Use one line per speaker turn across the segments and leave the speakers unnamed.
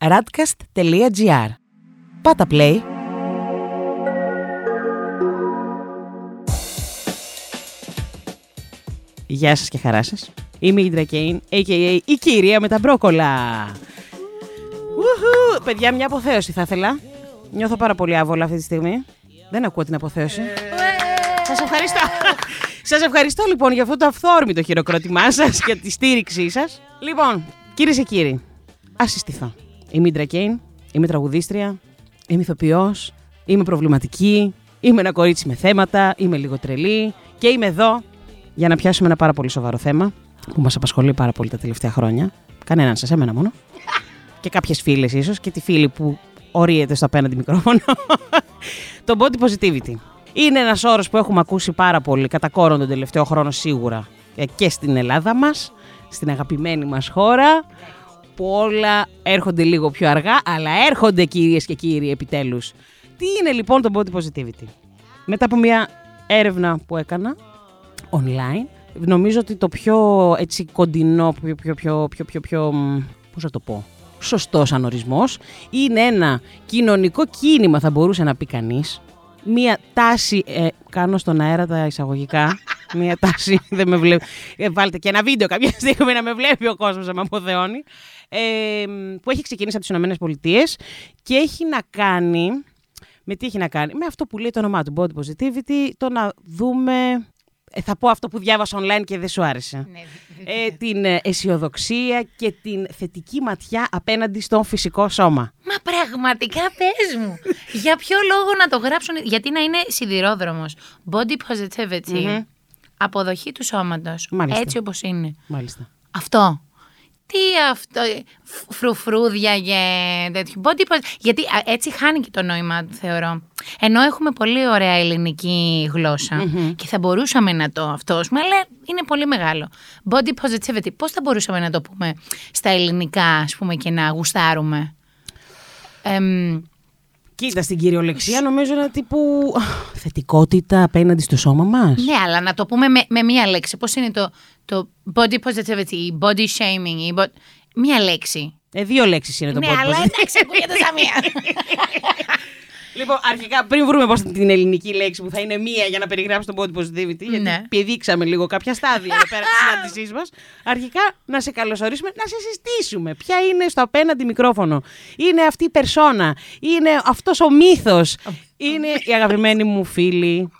radcast.gr. Πάτα play. Γεια σας και χαρά σας. Είμαι η Ντρακέιν, a.k.a. η κυρία με τα μπρόκολα. Ουχου. Παιδιά, μια αποθέωση θα ήθελα. Νιώθω πάρα πολύ άβολα αυτή τη στιγμή. Δεν ακούω την αποθέωση. Σας ευχαριστώ. Σας ευχαριστώ λοιπόν για αυτό το αυθόρμητο χειροκρότημά σας και τη στήριξή σας. Λοιπόν, κυρίε και κύριοι, ας συστηθώ. Είμαι η Ντρακέιν, είμαι τραγουδίστρια, είμαι ηθοποιός, είμαι προβληματική, είμαι ένα κορίτσι με θέματα, είμαι λίγο τρελή και είμαι εδώ για να πιάσουμε ένα πάρα πολύ σοβαρό θέμα που μας απασχολεί πάρα πολύ τα τελευταία χρόνια. Κανέναν σας, εμένα μόνο. και κάποιες φίλες ίσως και τη φίλη που ορίεται στο απέναντι μικρόφωνο. το body positivity. Είναι ένας όρος που έχουμε ακούσει πάρα πολύ κατά κόρον τον τελευταίο χρόνο σίγουρα ε, και στην Ελλάδα μας, στην αγαπημένη μας χώρα, που όλα έρχονται λίγο πιο αργά, αλλά έρχονται κυρίες και κύριοι επιτέλους. Τι είναι λοιπόν το body positivity; Μετά από μια έρευνα που έκανα online, νομίζω ότι το πιο έτσι κοντινό, πιο, πιο, πιο, πιο, πιο, πιο πώς θα το πω, σωστός ανορισμός, είναι ένα κοινωνικό κίνημα θα μπορούσε να πει κανείς, μία τάση, ε, κάνω στον αέρα τα εισαγωγικά, μία τάση, δεν με βλέπει, ε, βάλτε και ένα βίντεο κάποια στιγμή να με βλέπει ο κόσμος να με αποθεώνει, ε, που έχει ξεκινήσει από τις Ηνωμένες Πολιτείες και έχει να κάνει, με τι έχει να κάνει, με αυτό που λέει το όνομά του, body positivity, το να δούμε ε, θα πω αυτό που διάβασα online και δεν σου άρεσε.
Ναι,
ε, την ε, αισιοδοξία και την θετική ματιά απέναντι στο φυσικό σώμα.
Μα πραγματικά πες μου. Για ποιο λόγο να το γράψουν, γιατί να είναι σιδηρόδρομος. Body positivity.
Μμμ.
Αποδοχή του σώματος.
Μάλιστα.
Έτσι όπως είναι.
Μάλιστα.
Αυτό. Τι αυτό, ε, φ- φρουφρούδια και τέτοιο. Body positive. Γιατί α, έτσι χάνει και το νόημα του, θεωρώ. Ενώ έχουμε πολύ ωραία ελληνική γλώσσα και θα μπορούσαμε να το αυτό, ας πούμε, αλλά είναι πολύ μεγάλο. Body positivity. Πώς θα μπορούσαμε να το πούμε στα ελληνικά, ας πούμε, και να γουστάρουμε; Εμ,
Κοίτα, στην κυριολεξία νομίζω είναι τύπου θετικότητα απέναντι στο σώμα μας.
Ναι, αλλά να το πούμε με, με μία λέξη. Πώς είναι το, το body positivity, η body shaming, η bo- μία λέξη.
Ε, δύο λέξεις είναι το
ναι,
body
αλλά
positivity.
εντάξει, ακούγεται σαν μία.
Λοιπόν, αρχικά, πριν βρούμε πώς την ελληνική λέξη που θα είναι μία για να περιγράψει τον body positivity, γιατί
Ναι.
πηδήξαμε λίγο κάποια στάδια εδώ πέρα της συνάντησής μας. Αρχικά, να σε καλωσορίσουμε, να σε συστήσουμε. Ποια είναι στο απέναντι μικρόφωνο. Είναι αυτή η περσόνα. Είναι αυτός ο μύθος. Είναι η αγαπημένη μου φίλη.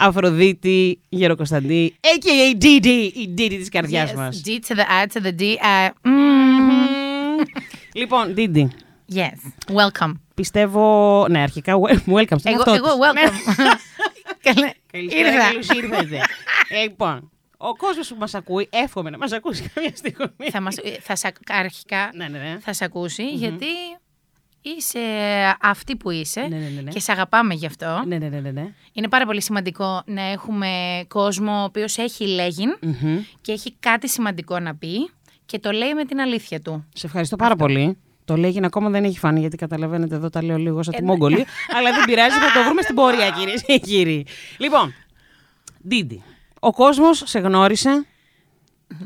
Αφροδίτη Γεροκοσταντή, a.k.a. DD, η DD της καρδιάς
Yes,
μας.
D to the I to the D. Uh, mm,
λοιπόν, DD,
yes, welcome.
Πιστεύω... Ναι, αρχικά, wel- welcome στον
Εγώ,
εαυτό
εγώ
της.
welcome. Καλέ,
Καλησπέρα,
ήρθα.
καλώς ήρθατε. Ε, λοιπόν, ο κόσμος που μας ακούει, εύχομαι να μας ακούσει κάποια στιγμή.
θα μας, θα σ' ακ- αρχικά
Ναι, ναι, ναι.
θα σε ακούσει γιατί είσαι αυτή που είσαι
Ναι, ναι, ναι, ναι.
και σε αγαπάμε γι' αυτό.
Ναι, ναι, ναι, ναι, ναι.
Είναι πάρα πολύ σημαντικό να έχουμε κόσμο ο οποίος έχει λέγειν
Μμμ.
και έχει κάτι σημαντικό να πει και το λέει με την αλήθεια του.
Σε ευχαριστώ πάρα πολύ. Το λέγει ακόμα δεν έχει φανεί γιατί καταλαβαίνετε εδώ τα λέω λίγο σαν τη Μόγκολη. αλλά δεν πειράζει, θα το βρούμε στην πορεία κυρίε και κύριοι. Λοιπόν, Ντίντι. Ο κόσμος σε γνώρισε.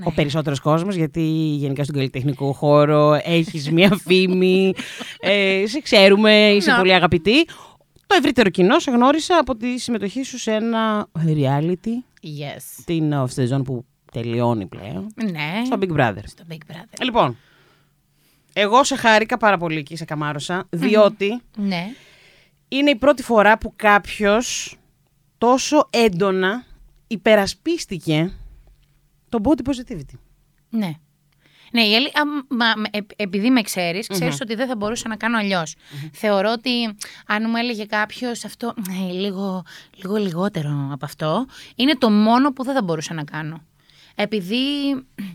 Ο περισσότερος κόσμος, γιατί γενικά στον καλλιτεχνικό χώρο έχεις μία φήμη. ε, σε ξέρουμε, είσαι
Ναι.
πολύ αγαπητή. Το ευρύτερο κοινό σε γνώρισε από τη συμμετοχή σου σε ένα reality,
Yes.
την off season που τελειώνει πλέον,
Ναι.
στο Big Brother.
Στο Big Brother.
Ε, Λοιπόν, εγώ σε χάρηκα πάρα πολύ και σε καμάρωσα, διότι
Ναι.
είναι η πρώτη φορά που κάποιος τόσο έντονα υπερασπίστηκε το body positivity.
Ναι. Ναι, η Έλλη, α, μα, με- ε- επειδή με ξέρεις, ξέρεις ότι δεν θα μπορούσα να κάνω αλλιώς. Θεωρώ ότι αν μου έλεγε κάποιος αυτό, ε, λίγο, λίγο λιγότερο από αυτό, είναι το μόνο που δεν θα μπορούσα να κάνω. Επειδή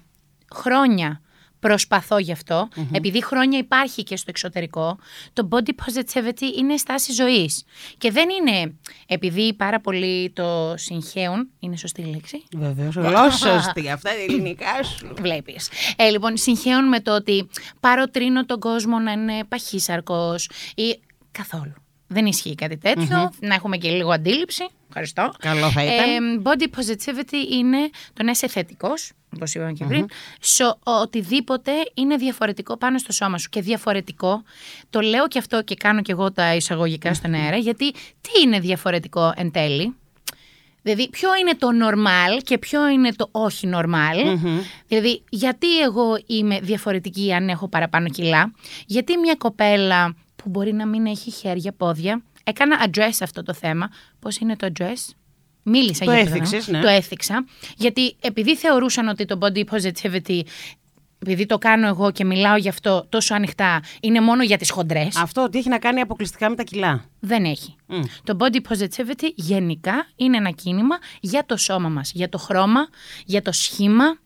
χρόνια προσπαθώ γι' αυτο επειδή χρόνια υπάρχει και στο εξωτερικό, το body positivity είναι στάση ζωής. Και δεν είναι, επειδή πάρα πολύ το συγχαίουν, είναι σωστή η λέξη,
Βεβαίως, γλώσσοστη. Αυτά είναι ελληνικά σου.
Βλέπεις. Ε, λοιπόν, συγχαίουν με το ότι παροτρύνω τον κόσμο να είναι παχύσαρκος ή καθόλου. Δεν ισχύει κάτι τέτοιο. Να έχουμε και λίγο αντίληψη. Ευχαριστώ.
Καλό θα ήταν.
Ε, body positivity είναι το να είσαι θετικός, όπως είπαμε και πριν, σε οτιδήποτε είναι διαφορετικό πάνω στο σώμα σου. Και διαφορετικό, το λέω και αυτό και κάνω και εγώ τα εισαγωγικά στον αέρα, γιατί τι είναι διαφορετικό εν τέλει; Δηλαδή, ποιο είναι το normal και ποιο είναι το όχι normal; Δηλαδή, γιατί εγώ είμαι διαφορετική αν έχω παραπάνω κιλά; Γιατί μια κοπέλα που μπορεί να μην έχει χέρια, πόδια. Έκανα address αυτό το θέμα. Πώς είναι το address? Μίλησα
Το
για αυτό.
έθιξες, ναι.
Το έθιξα. Γιατί επειδή θεωρούσαν ότι το body positivity, επειδή το κάνω εγώ και μιλάω γι' αυτό τόσο ανοιχτά, είναι μόνο για τις χοντρές.
Αυτό ότι έχει να κάνει αποκλειστικά με τα κιλά.
Δεν έχει. Το body positivity γενικά είναι ένα κίνημα για το σώμα μας, για το χρώμα, για το σχήμα,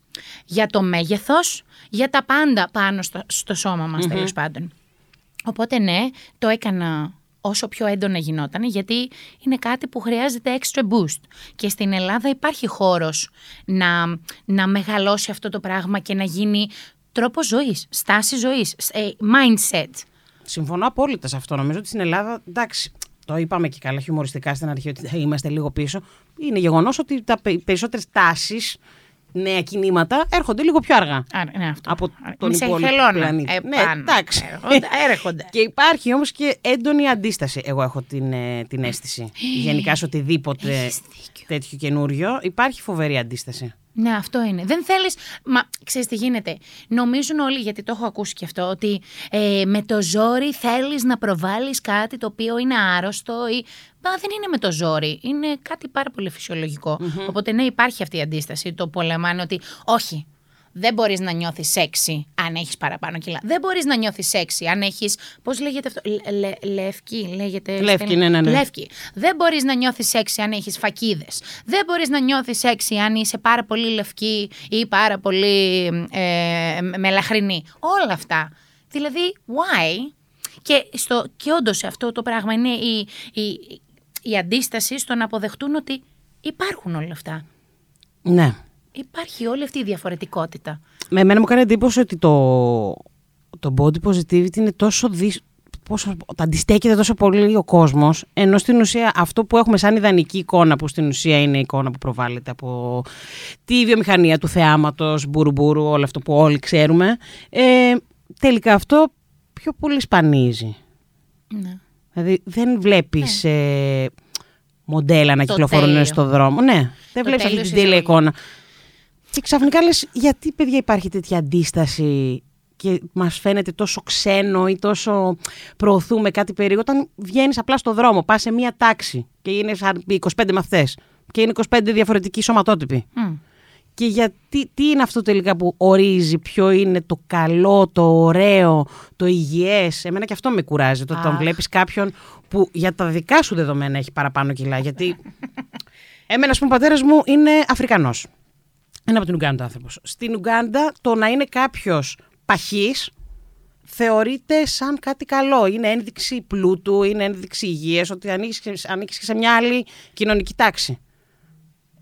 για το μέγεθος, για τα πάντα πάνω στο, στο σώμα μας τέλος πάντων. Οπότε ναι, το έκανα όσο πιο έντονα γινόταν, γιατί είναι κάτι που χρειάζεται extra boost. Και στην Ελλάδα υπάρχει χώρος να, να μεγαλώσει αυτό το πράγμα και να γίνει τρόπο ζωής, στάση ζωής, ε, mindset.
Συμφωνώ απόλυτα σε αυτό. Νομίζω ότι στην Ελλάδα, εντάξει, το είπαμε και καλά χιουμοριστικά στην αρχή ότι θα είμαστε λίγο πίσω. Είναι γεγονός ότι τα περισσότερες τάσεις, νέα κινήματα έρχονται λίγο πιο αργά.
Άρα, ναι, αυτό.
Από
Άρα,
τον
μη σε
υπόλοιπο
χελώνα.
πλανήτη.
Ε,
Ναι,
πάνω.
εντάξει.
Έρχονται. έρχονται.
Και υπάρχει όμως και έντονη αντίσταση, εγώ έχω την, ε, την αίσθηση. Γενικά σε οτιδήποτε
Έχεις δίκιο.
τέτοιο καινούριο υπάρχει φοβερή αντίσταση.
Ναι, αυτό είναι. Δεν θέλεις... Μα ξέρεις τι γίνεται. Νομίζουν όλοι, γιατί το έχω ακούσει και αυτό, ότι ε, με το ζόρι θέλεις να προβάλλεις κάτι το οποίο είναι άρρωστο ή... Μα δεν είναι με το ζόρι. Είναι κάτι πάρα πολύ φυσιολογικό. Οπότε ναι, υπάρχει αυτή η αντίσταση. Το πολεμάνε ότι όχι, δεν μπορείς να νιώθεις σεξι αν έχεις παραπάνω κιλά. Δεν μπορείς να νιώθεις σεξι αν έχεις... Πώς λέγεται αυτό... Λε, λε- λευκή, λέγεται...
Λεύκη, ναι, ναι, ναι.
Λεύκη. Δεν μπορείς να νιώθεις σεξι αν έχεις φακίδες. Δεν μπορείς να νιώθεις σεξι αν είσαι πάρα πολύ λευκή ή πάρα πολύ ε, μελαχρινή. Όλα αυτά. Δηλαδή, why? Και, στο, και όντως αυτό το πράγμα είναι η, η, η αντίσταση στο να αποδεχτούν ότι υπάρχουν όλα αυτά.
Ναι.
Υπάρχει όλη αυτή η διαφορετικότητα.
Με εμένα μου κάνει εντύπωση ότι το, το body positivity είναι τόσο δυσ... Πόσο, αντιστέκεται τόσο πολύ ο κόσμος ενώ στην ουσία αυτό που έχουμε σαν ιδανική εικόνα που στην ουσία είναι η εικόνα που προβάλλεται από τη βιομηχανία του θεάματος, μπουρουμπουρου, όλο αυτό που όλοι ξέρουμε ε, τελικά αυτό πιο πολύ σπανίζει.
Ναι.
Δηλαδή δεν βλέπεις ε, μοντέλα να
Το
κυκλοφορούν
τέλειο.
στο δρόμο. Ναι, δεν βλέπεις αυτή
τέλειο
την
στη
τέλεια
ζωή.
εικόνα. Και ξαφνικά λες, γιατί παιδιά υπάρχει τέτοια αντίσταση και μας φαίνεται τόσο ξένο ή τόσο προωθούμε κάτι περίεργο όταν βγαίνεις απλά στο δρόμο, πας σε μία τάξη και είναι σαν 25 μαθητές και είναι 25 διαφορετικοί σωματότυποι.
Μμ.
Και γιατί, τι είναι αυτό τελικά που ορίζει ποιο είναι το καλό, το ωραίο, το υγιές; Εμένα και αυτό με κουράζει. Το όταν
Αχ.
βλέπεις κάποιον που για τα δικά σου δεδομένα έχει παραπάνω κιλά. Γιατί εμένα, ας πούμε, ο πατέρας μου είναι Αφρικανός. Είναι από την Ουγγάντα άνθρωπος. Στην Ουγγάντα το να είναι κάποιος παχής θεωρείται σαν κάτι καλό. Είναι ένδειξη πλούτου, είναι ένδειξη υγείας, ότι ανήκεις και, ανήκεις και σε μια άλλη κοινωνική τάξη.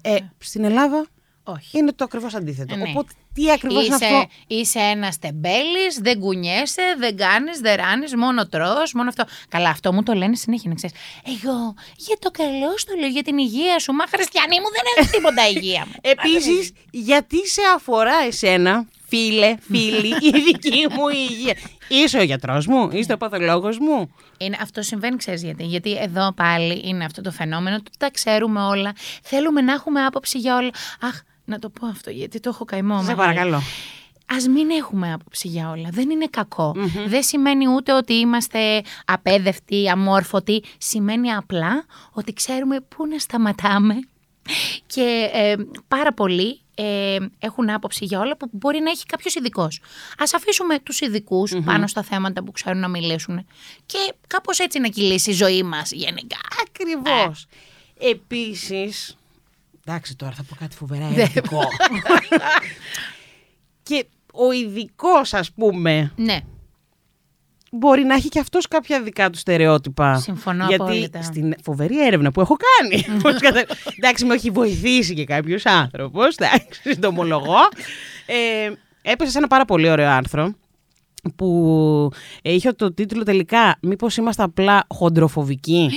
Ε, στην Ελλάδα
Όχι.
είναι το ακριβώς αντίθετο.
Ε, ναι.
Οπότε τι ακριβώς είναι
Είσαι,
αυτό;
είσαι ένας τεμπέλης, δεν κουνιέσαι, δεν κάνεις, δεν ράνεις, μόνο τρως, μόνο αυτό. Καλά, αυτό μου το λένε συνέχεια να ξέρεις. Εγώ για το καλό στο λέω, για την υγεία σου. Μα χριστιανή μου δεν έχει τίποτα υγεία μου.
Επίσης, γιατί σε αφορά εσένα, φίλε, φίλη, η δική μου υγεία. Είσαι ο γιατρός μου, είσαι ο παθολόγος μου.
Είναι, αυτό συμβαίνει, ξέρεις γιατί. Γιατί εδώ πάλι είναι αυτό το φαινόμενο ότι τα ξέρουμε όλα. Θέλουμε να έχουμε άποψη για όλα. Αχ, να το πω αυτό, γιατί το έχω καημό.
Σε
μεγάλο.
παρακαλώ.
Α μην έχουμε άποψη για όλα. Δεν είναι κακό. Δεν σημαίνει ούτε ότι είμαστε απέδευτοι, αμόρφωτοι. Σημαίνει απλά ότι ξέρουμε πού να σταματάμε. Και ε, πάρα πολλοί ε, έχουν άποψη για όλα που μπορεί να έχει κάποιος ειδικός. Α αφήσουμε τους ειδικούς πάνω στα θέματα που ξέρουν να μιλήσουν. Και κάπως έτσι να κυλήσει η ζωή μας γενικά.
Ακριβώς. Επίσης. Εντάξει, τώρα θα πω κάτι φοβερά ειδικό. και ο ειδικός, ας πούμε,
Ναι.
Μπορεί να έχει και αυτός κάποια δικά του στερεότυπα.
Συμφωνώ
Γιατί
απόλυτα.
στην φοβερή έρευνα που έχω κάνει. πώς κατα- εντάξει, με έχει βοηθήσει και κάποιος άνθρωπος. Εντάξει, το ομολογώ. Ε, έπεσε σε ένα πάρα πολύ ωραίο άρθρο που είχε το τίτλο τελικά «Μήπως είμαστε απλά χοντροφοβικοί».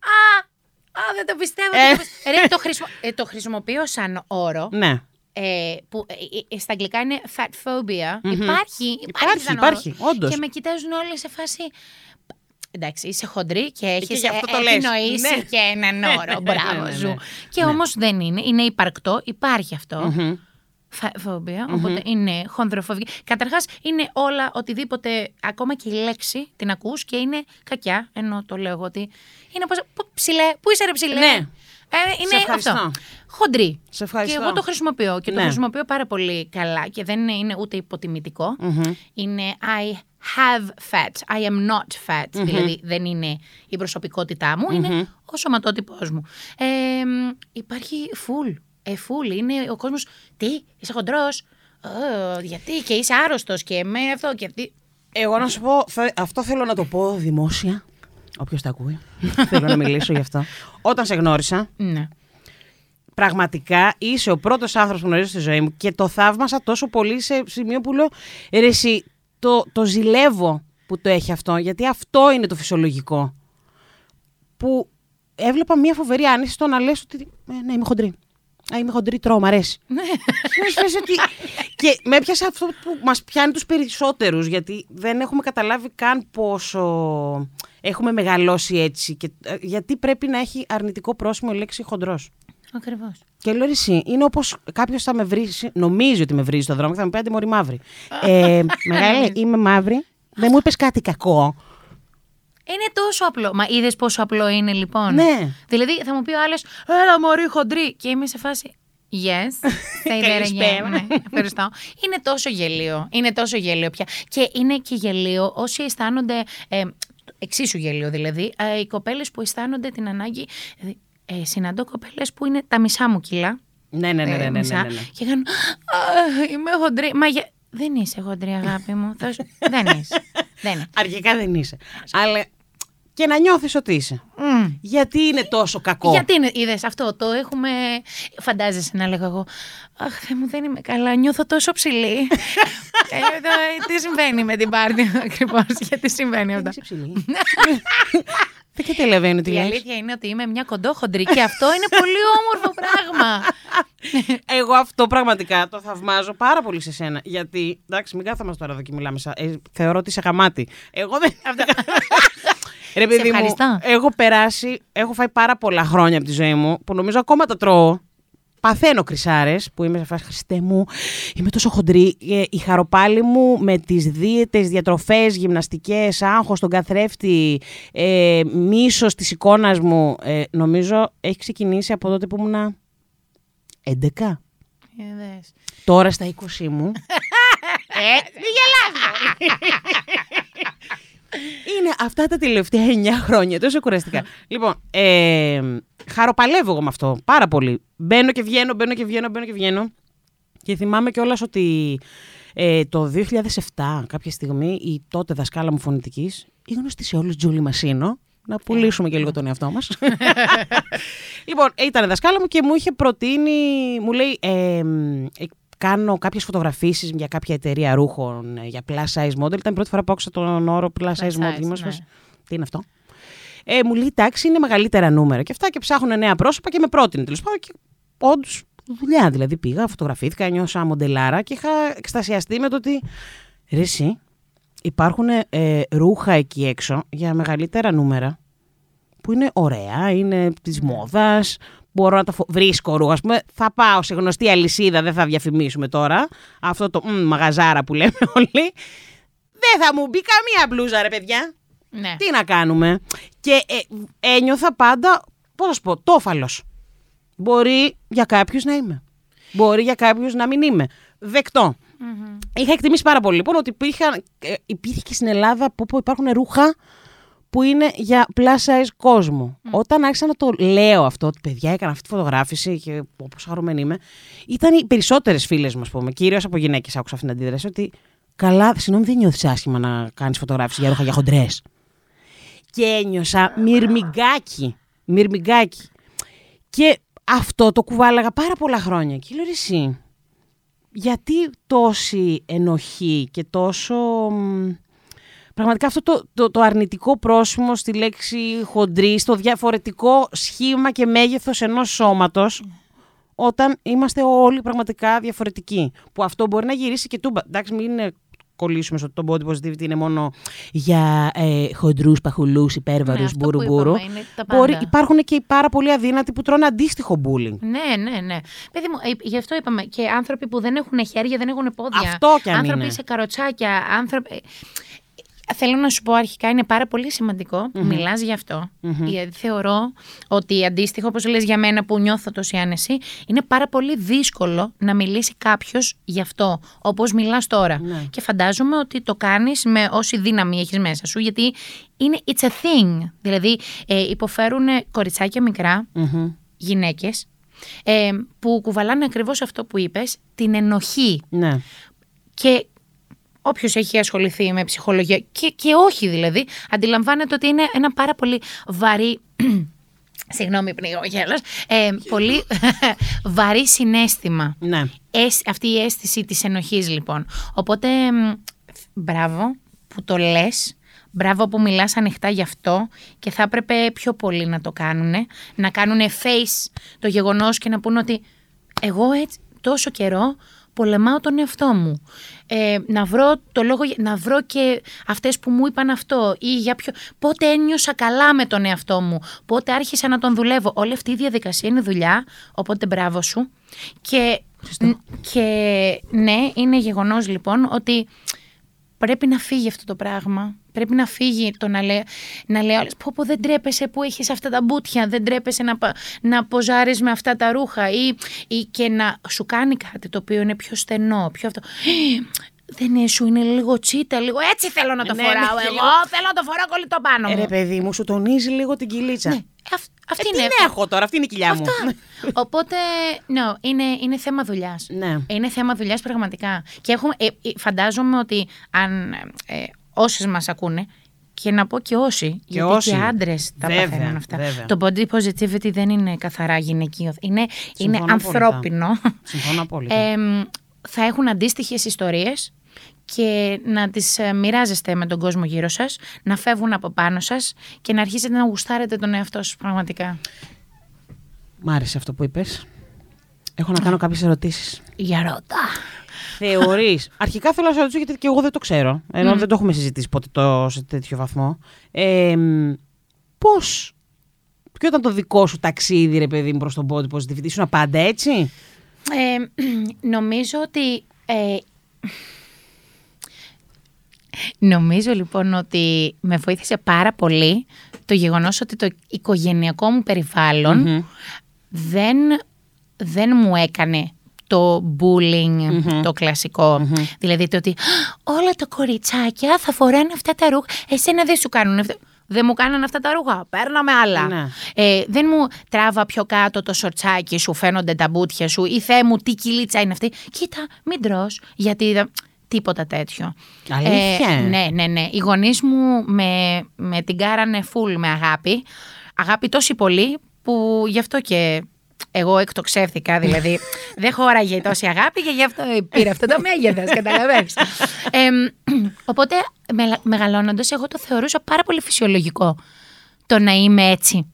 Α, α, δεν το πιστεύω.
Ε.
δεν το πιστεύω. Ρε, το, χρησιμο- ε, το χρησιμοποιώ σαν όρο.
Ναι.
Ε, που ε, ε, στα αγγλικά είναι fat phobia.
Μμμ.
Υπάρχει, υπάρχει,
Υπάρχει,
σαν
υπάρχει,
όρος.
όντως.
Και με κοιτάζουν όλοι σε φάση. Εντάξει, είσαι χοντρή και έχεις
γι' αυτό το λες.
επινοήσει
Ναι.
και έναν όρο. Μπράβο
Ναι, ναι,
σου.
ναι.
Και
Ναι.
όμως δεν είναι. Είναι υπαρκτό, υπάρχει αυτό.
Μμμ.
Fat phobia, οπότε είναι χονδροφοβική. Καταρχάς είναι όλα, οτιδήποτε, ακόμα και η λέξη την ακούς και είναι κακιά, ενώ το λέω εγώ ότι είναι πώς, πού, ψηλέ, πού είσαι ρε ψηλέ;
Ναι.
Ε, είναι
ευχαριστώ.
αυτό. Χοντρή.
Σε ευχαριστώ.
Και εγώ το χρησιμοποιώ και το
Ναι.
χρησιμοποιώ πάρα πολύ καλά και δεν είναι, είναι ούτε υποτιμητικό. Είναι I have fat, I am not fat. Δηλαδή δεν είναι η προσωπικότητά μου, είναι ο σωματότυπός μου. Ε, μ, υπάρχει full. Ε, full. Είναι ο κόσμος, τι, είσαι χοντρός, «Ε, γιατί και είσαι άρρωστος και με αυτό και αυτή.
Εγώ να σου πω, θα- αυτό θέλω να το πω δημόσια. Όποιος τα ακούει. θέλω να μιλήσω γι' αυτό. Όταν σε γνώρισα,
Ναι.
πραγματικά είσαι ο πρώτος άνθρωπος που γνωρίζω στη ζωή μου και το θαύμασα τόσο πολύ σε σημείο που λέω ρε εσύ, το, το ζηλεύω που το έχει αυτό, γιατί αυτό είναι το φυσιολογικό. Που έβλεπα μια φοβερή άνεση στο να λες ότι ε, ναι είμαι χοντρή. Α, είμαι χοντρή, τρώω, μ' αρέσει.
Ναι.
Μου φαίνεται ότι... και με έπιασε αυτό που μας πιάνει τους περισσότερους, γιατί δεν έχουμε καταλάβει καν πόσο έχουμε μεγαλώσει έτσι. Και, ε, γιατί πρέπει να έχει αρνητικό πρόσημο η λέξη χοντρός.
Ακριβώς.
Και λέω εσύ, είναι όπως κάποιος θα με βρει, νομίζει ότι με βρει στο δρόμο και θα με πει άντε μωρή μαύρη. ε, μεγάλη, είμαι μαύρη. Δεν μου είπες κάτι κακό.
Είναι τόσο απλό. Μα είδες πόσο απλό είναι λοιπόν;
Ναι.
Δηλαδή θα μου πει ο άλλος, Έλα μωρή χοντρή. Και είμαι σε φάση. Yes, say that
Καλησπέρα.
again. Ναι, ευχαριστώ. Είναι τόσο γελίο. Είναι τόσο γελίο πια. Και είναι και γελίο όσοι αισθάνονται. Ε, εξίσου γελίο δηλαδή. Ε, οι κοπέλες που αισθάνονται την ανάγκη. Ε, συναντώ κοπέλες που είναι τα μισά μου κιλά.
Ναι, ναι, ναι.
ε,
ναι, ναι, ναι,
μισά,
ναι, ναι.
Και κάνουν. «Α, Είμαι χοντρή. Μα για... δεν είσαι χοντρή, αγάπη μου. Θα σου- δεν είσαι. δεν είναι.
Αρχικά δεν είσαι. Αλλά και να νιώθεις ότι είσαι.
Μμ.
Γιατί είναι τόσο κακό;
Γιατί είναι, είδες αυτό, το έχουμε. Φαντάζεσαι να λέγω εγώ. Αχ, Θεέ μου, δεν είμαι καλά. Νιώθω τόσο ψηλή. ε, εδώ, τι συμβαίνει με την πάρτι ακριβώς, γιατί συμβαίνει αυτό.
Είσαι ψηλή. Δεν καταλαβαίνω τι
Η
λες.
αλήθεια είναι ότι είμαι μια κοντόχοντρη και αυτό είναι πολύ όμορφο πράγμα.
Εγώ αυτό πραγματικά το θαυμάζω πάρα πολύ σε σένα. Γιατί, εντάξει, μην κάθομαστε τώρα εδώ και μιλάμε. Σα... Ε, θεωρώ ότι είσαι γαμάτι. Εγώ δεν. Ρε παιδί μου,
ευχαριστώ.
έχω περάσει, έχω φάει πάρα πολλά χρόνια από τη ζωή μου που νομίζω ακόμα τα τρώω. Παθαίνω κρυσάρε που είμαι σε φάση Χριστέ μου, είμαι τόσο χοντρή. Ε, Η χαροπάλη μου με τις δίαιτες, διατροφές, γυμναστικές, άγχος στον καθρέφτη, ε, μίσος της εικόνας μου, ε, νομίζω έχει ξεκινήσει από τότε που ήμουν 11.
Είδες.
Τώρα στα 20 μου.
Ε, μη γελάς,
είναι αυτά τα τελευταία 9 χρόνια, τόσο κουραστικά. λοιπόν, ε, χαροπαλεύω εγώ με αυτό πάρα πολύ. Μπαίνω και βγαίνω, μπαίνω και βγαίνω, μπαίνω και βγαίνω. Και θυμάμαι κιόλας ότι ε, το 2007, κάποια στιγμή, η τότε δασκάλα μου φωνητικής, η γνωστή σε όλους Τζούλη Μασίνο, να πουλήσουμε και λίγο τον εαυτό μας. λοιπόν, ήταν δασκάλα μου και μου είχε προτείνει, μου λέει, ε, ε, κάνω κάποιες φωτογραφίσεις για κάποια εταιρεία ρούχων, ε, για plus size model. Ήταν η πρώτη φορά που άκουσα τον όρο plus size
size,
model. Ήμουν σε
ναι.
φάση, Τι είναι αυτό; Ε, μου λέει, εντάξει, είναι μεγαλύτερα νούμερα και αυτά και ψάχνουν νέα πρόσωπα και με πρότεινε τέλος πάντων. Και όντως, δουλειά δηλαδή πήγα, φωτογραφήθηκα, νιώσα μοντελάρα και είχα εκστασιαστεί με το ότι. Ρε, εσύ, υπάρχουν ε, ρούχα εκεί έξω για μεγαλύτερα νούμερα που είναι ωραία, είναι της μόδας. Μπορώ να τα φο- βρίσκω ρούχα. Ας πούμε, θα πάω σε γνωστή αλυσίδα, δεν θα διαφημίσουμε τώρα. Αυτό το μ, μαγαζάρα που λέμε όλοι. Δεν θα μου μπει καμία μπλούζα, ρε παιδιά.
Ναι.
Τι να κάνουμε. Και ε, ένιωθα πάντα, πώς να σου πω, τόφαλος. Μπορεί για κάποιους να είμαι. Μπορεί για κάποιους να μην είμαι. Δεκτό. Είχα εκτιμήσει πάρα πολύ λοιπόν ότι υπήρχαν, ε, υπήρχε και στην Ελλάδα που, που υπάρχουν ρούχα που είναι για plus size κόσμο. Όταν άρχισα να το λέω αυτό, ότι παιδιά έκανα αυτή τη φωτογράφηση και όπως χαρούμενη είμαι, ήταν οι περισσότερες φίλες μου, ας πούμε, κυρίως από γυναίκες άκουσα αυτή την αντίδραση, ότι καλά, συγγνώμη δεν νιώθεις άσχημα να κάνεις φωτογράφηση για ρούχα για χοντρές. Και ένιωσα μυρμηγκάκι, μυρμηγκάκι. Και αυτό το κουβάλαγα πάρα πολλά χρόνια. Και λέω ρε εσύ, γιατί τόση ενοχή και τόσο... μ, Πραγματικά αυτό το, το, το αρνητικό πρόσημο στη λέξη χοντρή, στο διαφορετικό σχήμα και μέγεθος ενός σώματος, όταν είμαστε όλοι πραγματικά διαφορετικοί. Που αυτό μπορεί να γυρίσει και τούμπα. Εντάξει, μην ε, κολλήσουμε στο ότι το body positivity είναι μόνο για ε, χοντρούς, παχουλούς, υπέρβαρους,
Ναι, αυτό
μπούρου
που
μπούρου.
είπαμε, είναι τα
Μπορεί,
πάντα.
υπάρχουν και οι πάρα πολύ αδύνατοι που τρώνε αντίστοιχο bullying.
Ναι, ναι, ναι. Παιδί μου, ε, γι' αυτό είπαμε και άνθρωποι που δεν έχουν χέρια, δεν έχουν πόδια.
Αυτό κι αν
άνθρωποι
είναι.
σε καροτσάκια. Άνθρωποι... ε, Θέλω να σου πω αρχικά, είναι πάρα πολύ σημαντικό που μιλάς γι' αυτό. Γιατί θεωρώ ότι αντίστοιχο, όπως λες για μένα που νιώθω τόση άνεση, είναι πάρα πολύ δύσκολο να μιλήσει κάποιος γι' αυτό, όπως μιλάς τώρα.
Ναι.
Και φαντάζομαι ότι το κάνεις με όση δύναμη έχεις μέσα σου, γιατί είναι it's a thing. Δηλαδή, ε, υποφέρουν κοριτσάκια μικρά,
Μμμ.
γυναίκες, ε, που κουβαλάνε ακριβώς αυτό που είπες, την ενοχή.
Ναι.
Και όποιος έχει ασχοληθεί με ψυχολογία και, και όχι δηλαδή, αντιλαμβάνεται ότι είναι ένα πάρα πολύ βαρύ... Συγγνώμη, πνίγω γέλος. Ε, πολύ βαρύ συνέστημα.
Ναι.
Αισ- αυτή η αίσθηση της ενοχής λοιπόν. Οπότε μ, μπράβο που το λες, μπράβο που μιλάς ανοιχτά γι' αυτό και θα έπρεπε πιο πολύ να το κάνουν, να κάνουν face το γεγονός και να πούνε ότι εγώ έτσι τόσο καιρό πολεμάω τον εαυτό μου. Ε, να βρω το λόγο, για- να βρω και αυτές που μου είπαν αυτό ή για ποιο, πότε ένιωσα καλά με τον εαυτό μου, πότε άρχισα να τον δουλεύω. Όλη αυτή η διαδικασία είναι δουλειά, οπότε μπράβο σου. Και, και ναι, είναι γεγονός λοιπόν ότι πρέπει να φύγει αυτό το πράγμα. Πρέπει να φύγει το να, λέ, να λέει όλες, πω πω δεν τρέπεσαι που έχεις αυτά τα μπουτια, δεν τρέπεσαι να, πα- να ποζάρεις με αυτά τα ρούχα ή, ή και να σου κάνει κάτι το οποίο είναι πιο στενό, πιο αυτό. Δεν είναι, σου είναι λίγο τσίτα, λίγο έτσι θέλω να το
Ναι,
φοράω
ναι,
εγώ,
και λίγο-
θέλω να το φοράω κολλητό πάνω
Ε,
μου.
ρε παιδί μου, σου τονίζει λίγο την κυλίτσα.
Ναι, αυ- αυτή
Ε, τι
είναι.
να έχω τώρα, αυτή είναι η κοιλιά μου.
Οπότε, ναι, είναι, είναι θέμα δουλειάς.
Ναι.
Είναι θέμα δουλειάς πραγματικά. Και έχουμε, ε, ε, φαντάζομαι ότι αν ε, όσες μας ακούνε, και να πω και όσοι, γιατί
όσοι.
και άντρες τα
Βέβαια,
παθαίνουν αυτά.
βέβαια.
Το body positivity δεν είναι καθαρά γυναικείο. Είναι, είναι
Συμφωνώ
ανθρώπινο.
Συμφωνώ απόλυτα.
Εμ, θα έχουν αντίστοιχες ιστορίες και να τις ε, μοιράζεστε με τον κόσμο γύρω σας, να φεύγουν από πάνω σας και να αρχίσετε να γουστάρετε τον εαυτό σας πραγματικά.
Μ' άρεσε αυτό που είπες. Έχω να κάνω κάποιες ερωτήσεις.
Για ρώτα.
Θεωρείς, αρχικά θέλω να σε ρωτήσω γιατί και εγώ δεν το ξέρω, ενώ δεν το έχουμε συζητήσει ποτέ το, σε τέτοιο βαθμό. Ε, μ, πώς, ποιο ήταν το δικό σου ταξίδι ρε παιδί μου προς τον body positivity, ήσουν πάντα έτσι;
Ε, νομίζω ότι. ε, νομίζω λοιπόν ότι με βοήθησε πάρα πολύ το γεγονός ότι το οικογενειακό μου περιβαλλον δεν, δεν μου έκανε το bullying το κλασικο Δηλαδή το ότι «Α, όλα τα κοριτσάκια θα φοράνε αυτά τα ρούχα. Εσένα δεν σου κάνουν αυτά. Δεν μου κάνανε αυτά τα ρούχα. Παίρναμε άλλα.
Ναι.
Ε, δεν μου τράβα πιο κάτω το σορτσάκι σου, φαίνονται τα μπούτια σου. Ή θέ μου, τι κυλίτσα είναι αυτή. Κοίτα, μην τρως, γιατί δεν- τίποτα τέτοιο.
Αλήθεια;
Ε, ναι, ναι, ναι. Οι γονείς μου με, με την κάρανε full με αγάπη. Αγάπη τόση πολύ που γι' αυτό και εγώ εκτοξεύτηκα, δηλαδή δεν χώραγε τόση αγάπη και γι' αυτό πήρα αυτό το μέγεθος, καταλαβαίνεις. Ε, οπότε με, μεγαλώνοντας εγώ το θεωρούσα πάρα πολύ φυσιολογικό το να είμαι έτσι.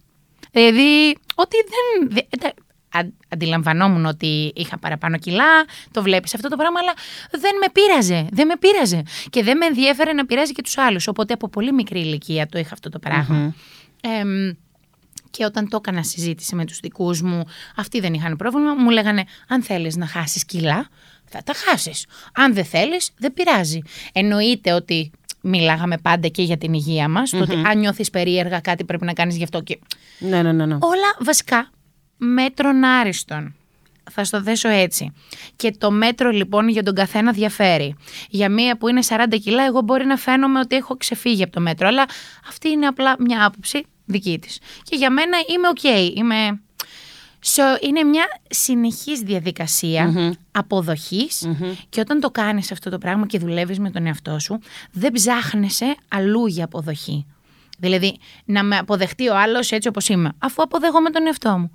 Δηλαδή, ότι δεν... δε- εντα- αν- αντιλαμβανόμουν ότι είχα παραπάνω κιλά, το βλέπεις αυτό το πράγμα, αλλά δεν με πείραζε, δεν με πείραζε. Και δεν με ενδιέφερε να πειράζει και τους άλλους. Οπότε από πολύ μικρή ηλικία το είχα αυτό το πραγμα Εμ, και όταν το έκανα συζήτηση με τους δικούς μου, αυτοί δεν είχαν πρόβλημα, μου λέγανε αν θέλεις να χάσεις κιλά, θα τα χάσεις. Αν δεν θέλεις, δεν πειράζει. Εννοείται ότι μιλάγαμε πάντα και για την υγεία μας, το ότι αν νιώθεις περίεργα κάτι πρέπει να κάνεις γι' αυτό και
Ναι, ναι, ναι. ναι.
όλα βασικά μέτρον άριστον. Θα στο θέσω έτσι. Και το μέτρο λοιπόν για τον καθένα διαφέρει. Για μία που είναι 40 κιλά, εγώ μπορεί να φαίνομαι ότι έχω ξεφύγει από το μέτρο. Αλλά αυτή είναι απλά μια άποψη δική της. Και για μένα είμαι οκ. Είμαι... So, είναι μια συνεχής διαδικασία αποδοχής και όταν το κάνεις αυτό το πράγμα και δουλεύεις με τον εαυτό σου, δεν ψάχνεσαι αλλού για αποδοχή. Δηλαδή, να με αποδεχτεί ο άλλος έτσι όπως είμαι, αφού αποδέχομαι τον εαυτό μου.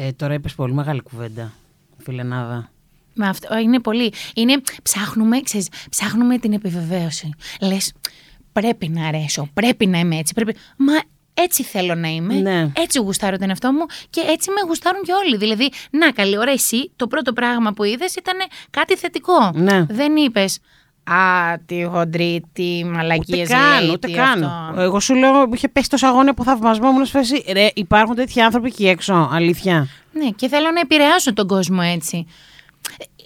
Ε, τώρα είπες πολύ μεγάλη κουβέντα, φιλενάδα.
Με αυτό, είναι πολύ. Είναι, ψάχνουμε, ξέρεις, ψάχνουμε την επιβεβαίωση. Λες, πρέπει να αρέσω, πρέπει να είμαι έτσι. Πρέπει... Μα έτσι θέλω να είμαι.
Ναι.
Έτσι γουστάρω τον εαυτό μου και έτσι με γουστάρουν και όλοι. Δηλαδή, να καλή ώρα εσύ, το πρώτο πράγμα που είδες ήταν κάτι θετικό.
Ναι.
Δεν είπες. Α, τι χοντρή, τι μαλακίε
Ούτε καν, ούτε καν. Εγώ σου λέω, μου είχε πέσει το σαγόνι από θαυμασμό μου να σου φέσει, Ρε, υπάρχουν τέτοιοι άνθρωποι εκεί έξω, αλήθεια.
Ναι, και θέλω να επηρεάσω τον κόσμο έτσι.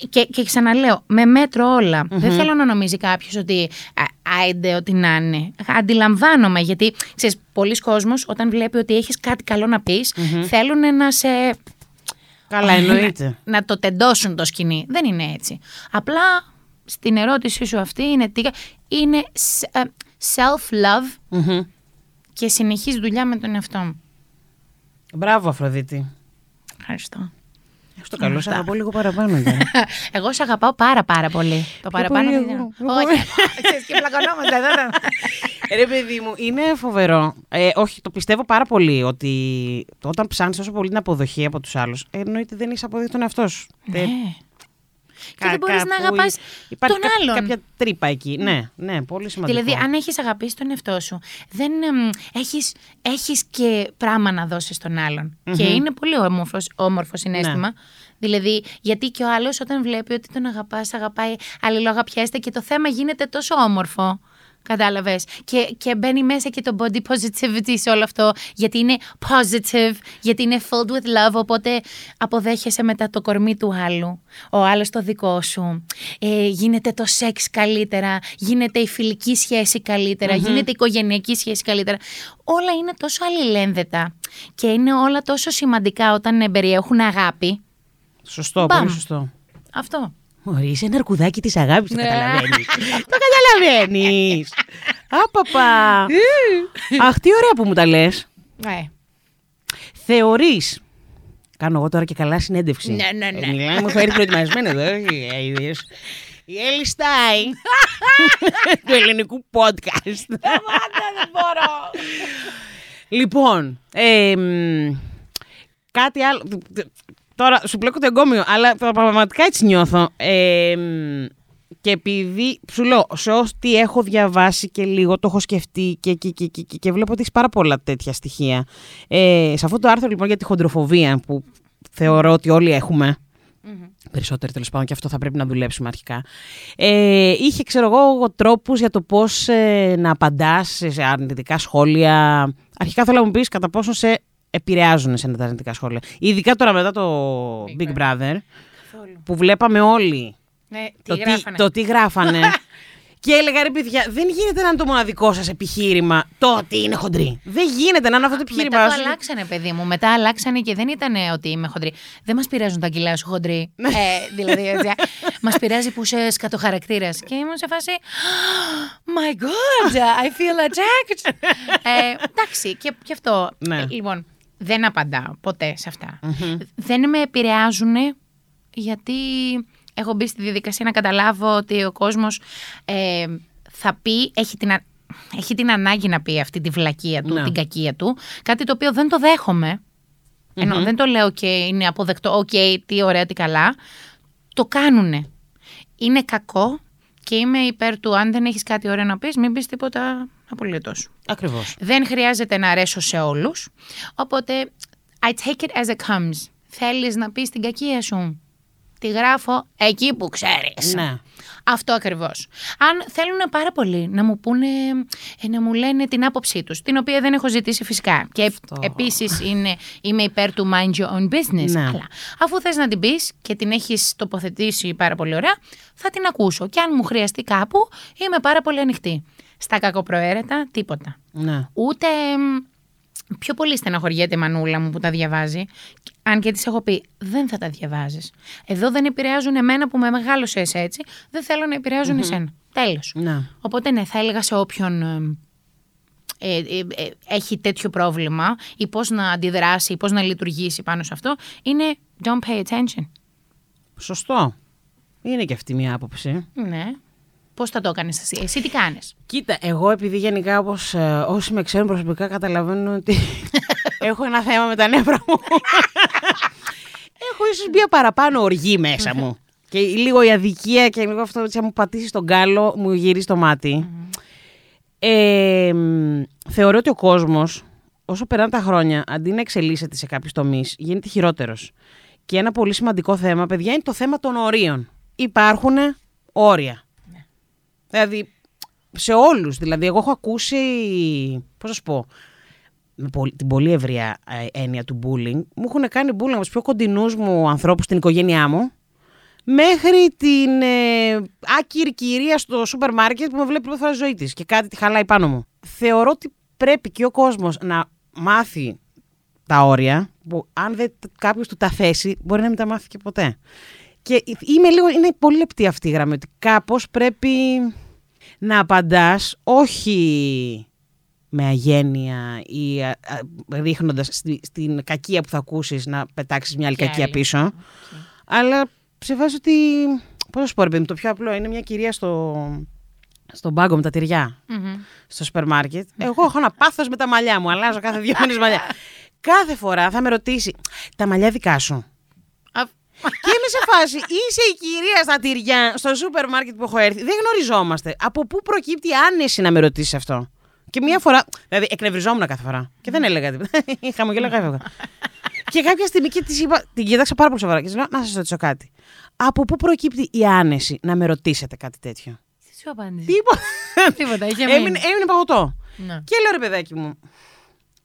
Και, και ξαναλέω, με μέτρο όλα. Δεν θέλω να νομίζει κάποιος ότι α, άιντε ό,τι να είναι. Αντιλαμβάνομαι, γιατί ξέρεις, πολλοί κόσμος όταν βλέπει ότι έχεις κάτι καλό να πεις, θέλουν να σε...
Καλά, εννοείται.
να το τεντώσουν το σκηνή. Δεν είναι έτσι. Απλά στην ερώτησή σου αυτή είναι, τι, είναι σ- ε, self-love
Μμμ.
και συνεχής δουλειά με τον εαυτό μου.
Μπράβο, Αφροδίτη.
Ευχαριστώ.
Έχω το καλό, σε αγαπώ λίγο παραπάνω. τώρα.
Εγώ σε αγαπάω πάρα πάρα πολύ. Το παραπάνω
πολύ
δεν
εγώ.
είναι. Όχι, ξέρεις και πλακωνόμαστε εδώ. εδώ.
Ρε παιδί μου, είναι φοβερό. Ε, όχι, το πιστεύω πάρα πολύ ότι όταν ψάχνεις τόσο πολύ την αποδοχή από τους άλλους, εννοείται δεν έχεις αποδείξει τον εαυτό σου. Ε,
Ναι. Και
κα-
δεν μπορείς να
κάπου
αγαπάς
υπάρχει
τον
κα-
άλλον.
κάποια τρύπα εκεί. Ναι, ναι, πολύ σημαντικό.
Δηλαδή, αν έχεις αγαπήσει τον εαυτό σου, δεν εμ, έχεις, έχεις και πράγμα να δώσεις στον άλλον. Και είναι πολύ όμορφος, όμορφο συνέστημα.
Ναι.
Δηλαδή, γιατί και ο άλλος όταν βλέπει ότι τον αγαπάς, αγαπάει, αλληλοαγαπιέστε και το θέμα γίνεται τόσο όμορφο. Κατάλαβες. Και, και μπαίνει μέσα και το body positivity σε όλο αυτό. Γιατί είναι positive, γιατί είναι filled with love. Οπότε αποδέχεσαι μετά το κορμί του άλλου. Ο άλλος το δικό σου. Ε, γίνεται το σεξ καλύτερα. Γίνεται η φιλική σχέση καλύτερα, Γίνεται η οικογενειακή σχέση καλύτερα. Όλα είναι τόσο αλληλένδετα. Και είναι όλα τόσο σημαντικά όταν ε, περιέχουν αγάπη.
Σωστό,
Μπαμ.
πολύ σωστό.
Αυτό.
Μωρή, είσαι ένα αρκουδάκι της αγάπης, το
Ναι.
καταλαβαίνεις. το καταλαβαίνεις. Άπαπα. Αχ, τι ωραία που μου τα λες.
Ε.
Θεωρείς. Κάνω εγώ τώρα και καλά συνέντευξη.
Ναι, ναι, ναι.
Ε, Μιλάει, μου έχω έρθει προετοιμασμένο εδώ. ε, ε, είδες. Η Έλλη Στάι του ελληνικού podcast.
δεν μπορώ.
Λοιπόν, ε, μ, κάτι άλλο. Τώρα σου πλέκω το εγκόμιο, αλλά πραγματικά έτσι νιώθω. Ε, μ, και επειδή σου λέω, σε ό,τι έχω διαβάσει και λίγο, το έχω σκεφτεί και, και, και, και, και βλέπω ότι έχεις πάρα πολλά τέτοια στοιχεία. Ε, σε αυτό το άρθρο λοιπόν για τη χοντροφοβία που θεωρώ ότι όλοι έχουμε, Περισσότεροι τέλος πάντων και αυτό θα πρέπει να δουλέψουμε αρχικά. Ε, είχε, ξέρω εγώ, τρόπους για το πώς ε, να απαντάς σε αρνητικά σχόλια. Αρχικά θέλω να μου πεις κατά πόσο σε επηρεάζουν σε τα αρνητικά σχόλια. Ειδικά τώρα μετά το Big, Brother, που βλέπαμε όλοι
Ναι,
το,
τι γράφανε.
το τι γράφανε. και έλεγα ρε παιδιά, δεν γίνεται να είναι το μοναδικό σας επιχείρημα το ότι είναι χοντρή. Δεν γίνεται να είναι αυτό το επιχείρημα.
Μετά το
σου.
αλλάξανε, παιδί μου. Μετά αλλάξανε και δεν ήταν ότι είμαι χοντρή. Δεν μας πειράζουν τα κιλά σου χοντρή.
Ναι.
ε, δηλαδή, έτσι. μας πειράζει που είσαι σκατοχαρακτήρας. Και ήμουν σε φάση. My God, I feel attacked. ε, εντάξει, και, και αυτό.
Ναι.
Ε, λοιπόν, δεν απαντάω ποτέ σε αυτα Δεν με επηρεάζουν γιατί έχω μπει στη διαδικασία να καταλάβω ότι ο κόσμος ε, θα πει, έχει την, α- έχει την ανάγκη να πει αυτή τη βλακεία του,
Ναι.
την κακία του, κάτι το οποίο δεν το δέχομαι. Ενώ δεν το λέω και είναι αποδεκτό, οκ, τι ωραία, τι καλά. Το κάνουνε. Είναι κακό και είμαι υπέρ του αν δεν έχεις κάτι ωραίο να πεις, μην πεις τίποτα απολύτως.
Ακριβώς.
Δεν χρειάζεται να αρέσω σε όλους, οπότε I take it as it comes. Θέλεις να πεις την κακία σου. Τη γράφω εκεί που ξέρεις.
Ναι.
Αυτό ακριβώς. Αν θέλουν πάρα πολύ να μου πούνε, ε, να μου λένε την άποψή τους, την οποία δεν έχω ζητήσει φυσικά. Και
Αυτό.
επίσης είναι, είμαι υπέρ του mind your own business.
Ναι.
Αλλά αφού θες να την πεις και την έχεις τοποθετήσει πάρα πολύ ωραία, θα την ακούσω. Και αν μου χρειαστεί κάπου, είμαι πάρα πολύ ανοιχτή. Στα κακοπροαίρετα, τίποτα.
Ναι.
Ούτε μ, πιο πολύ στεναχωριέται η μανούλα μου που τα διαβάζει. Αν και της έχω πει, δεν θα τα διαβάζεις. Εδώ δεν επηρεάζουν εμένα που με μεγάλωσες έτσι, δεν θέλω να επηρεάζουν εσένα. Τέλος.
Ναι.
Οπότε ναι, θα έλεγα σε όποιον ε, ε, ε, ε, έχει τέτοιο πρόβλημα ή πώς να αντιδράσει ή πώς να λειτουργήσει πάνω σε αυτό, είναι don't pay attention.
Σωστό. Είναι και αυτή μια άποψη.
Ναι. Πώς θα το έκανες εσύ, εσύ τι κάνεις;
Κοίτα, εγώ επειδή γενικά όπως ε, όσοι με ξέρουν προσωπικά καταλαβαίνουν ότι έχω ένα θέμα με τα νεύρα μου. έχω ίσως μια παραπάνω οργή μέσα μου. Και λίγο η αδικία και λίγο αυτό ότι αν μου πατήσει τον κάλο, μου γυρίσει το μάτι. Ε, μ, θεωρώ ότι ο κόσμος, όσο περνάνε τα χρόνια, αντί να εξελίσσεται σε κάποιους τομείς, γίνεται χειρότερος. Και ένα πολύ σημαντικό θέμα, παιδιά, είναι το θέμα των ορίων. Υπάρχουν όρια. Δηλαδή, σε όλους. Δηλαδή, εγώ έχω ακούσει, πώς να σου πω, με πολ- την πολύ ευρεία ε, έννοια του bullying. Μου έχουν κάνει bullying από τους πιο κοντινούς μου ανθρώπους στην οικογένειά μου, μέχρι την ε, άκυρη κυρία στο σούπερ μάρκετ που με βλέπει πρώτη φορά στη ζωή της και κάτι τη χαλάει πάνω μου. Θεωρώ ότι πρέπει και ο κόσμος να μάθει τα όρια, που αν δεν κάποιος του τα θέσει, μπορεί να μην τα μάθει και ποτέ. Και είμαι λίγο, είναι πολύ λεπτή αυτή η γραμμή, ότι κάπως πρέπει να απαντάς όχι με αγένεια ή α, α, ρίχνοντας στη- στην κακία που θα ακούσεις να πετάξεις μια άλλη
Και
κακία
άλλη.
πίσω. Αλλά σε βάζει ότι, πώς να σου πω ρε παιδί μου, το πιο απλό είναι μια κυρία στο, στον πάγκο με τα τυριά
Μμμ.
στο σούπερ μάρκετ. Εγώ έχω ένα πάθος με τα μαλλιά μου. Αλλάζω κάθε δύο μήνες μαλλιά. κάθε φορά θα με ρωτήσει, τα μαλλιά δικά σου.
Α,
Και είμαι σε φάση, είσαι η κυρία στα τυριά, στο σούπερ μάρκετ που έχω έρθει. Δεν γνωριζόμαστε. Από πού προκύπτει η άνεση να με ρωτήσεις αυτό; Και μία φορά. Δηλαδή, εκνευριζόμουν κάθε φορά. Και δεν έλεγα τίποτα. Χαμογέλαγα, έφευγα. και κάποια στιγμή και της είπα, την κοίταξα πάρα πολύ σοβαρά και της λέω: Να σας ρωτήσω κάτι. Από πού προκύπτει η άνεση να με ρωτήσετε κάτι τέτοιο;
Τι σου απάντησε;
Τίποτα.
Τίποτα, είχε
έμεινε,
μείνει.
έμεινε παγωτό.
Ναι.
Και λέω ρε παιδάκι μου,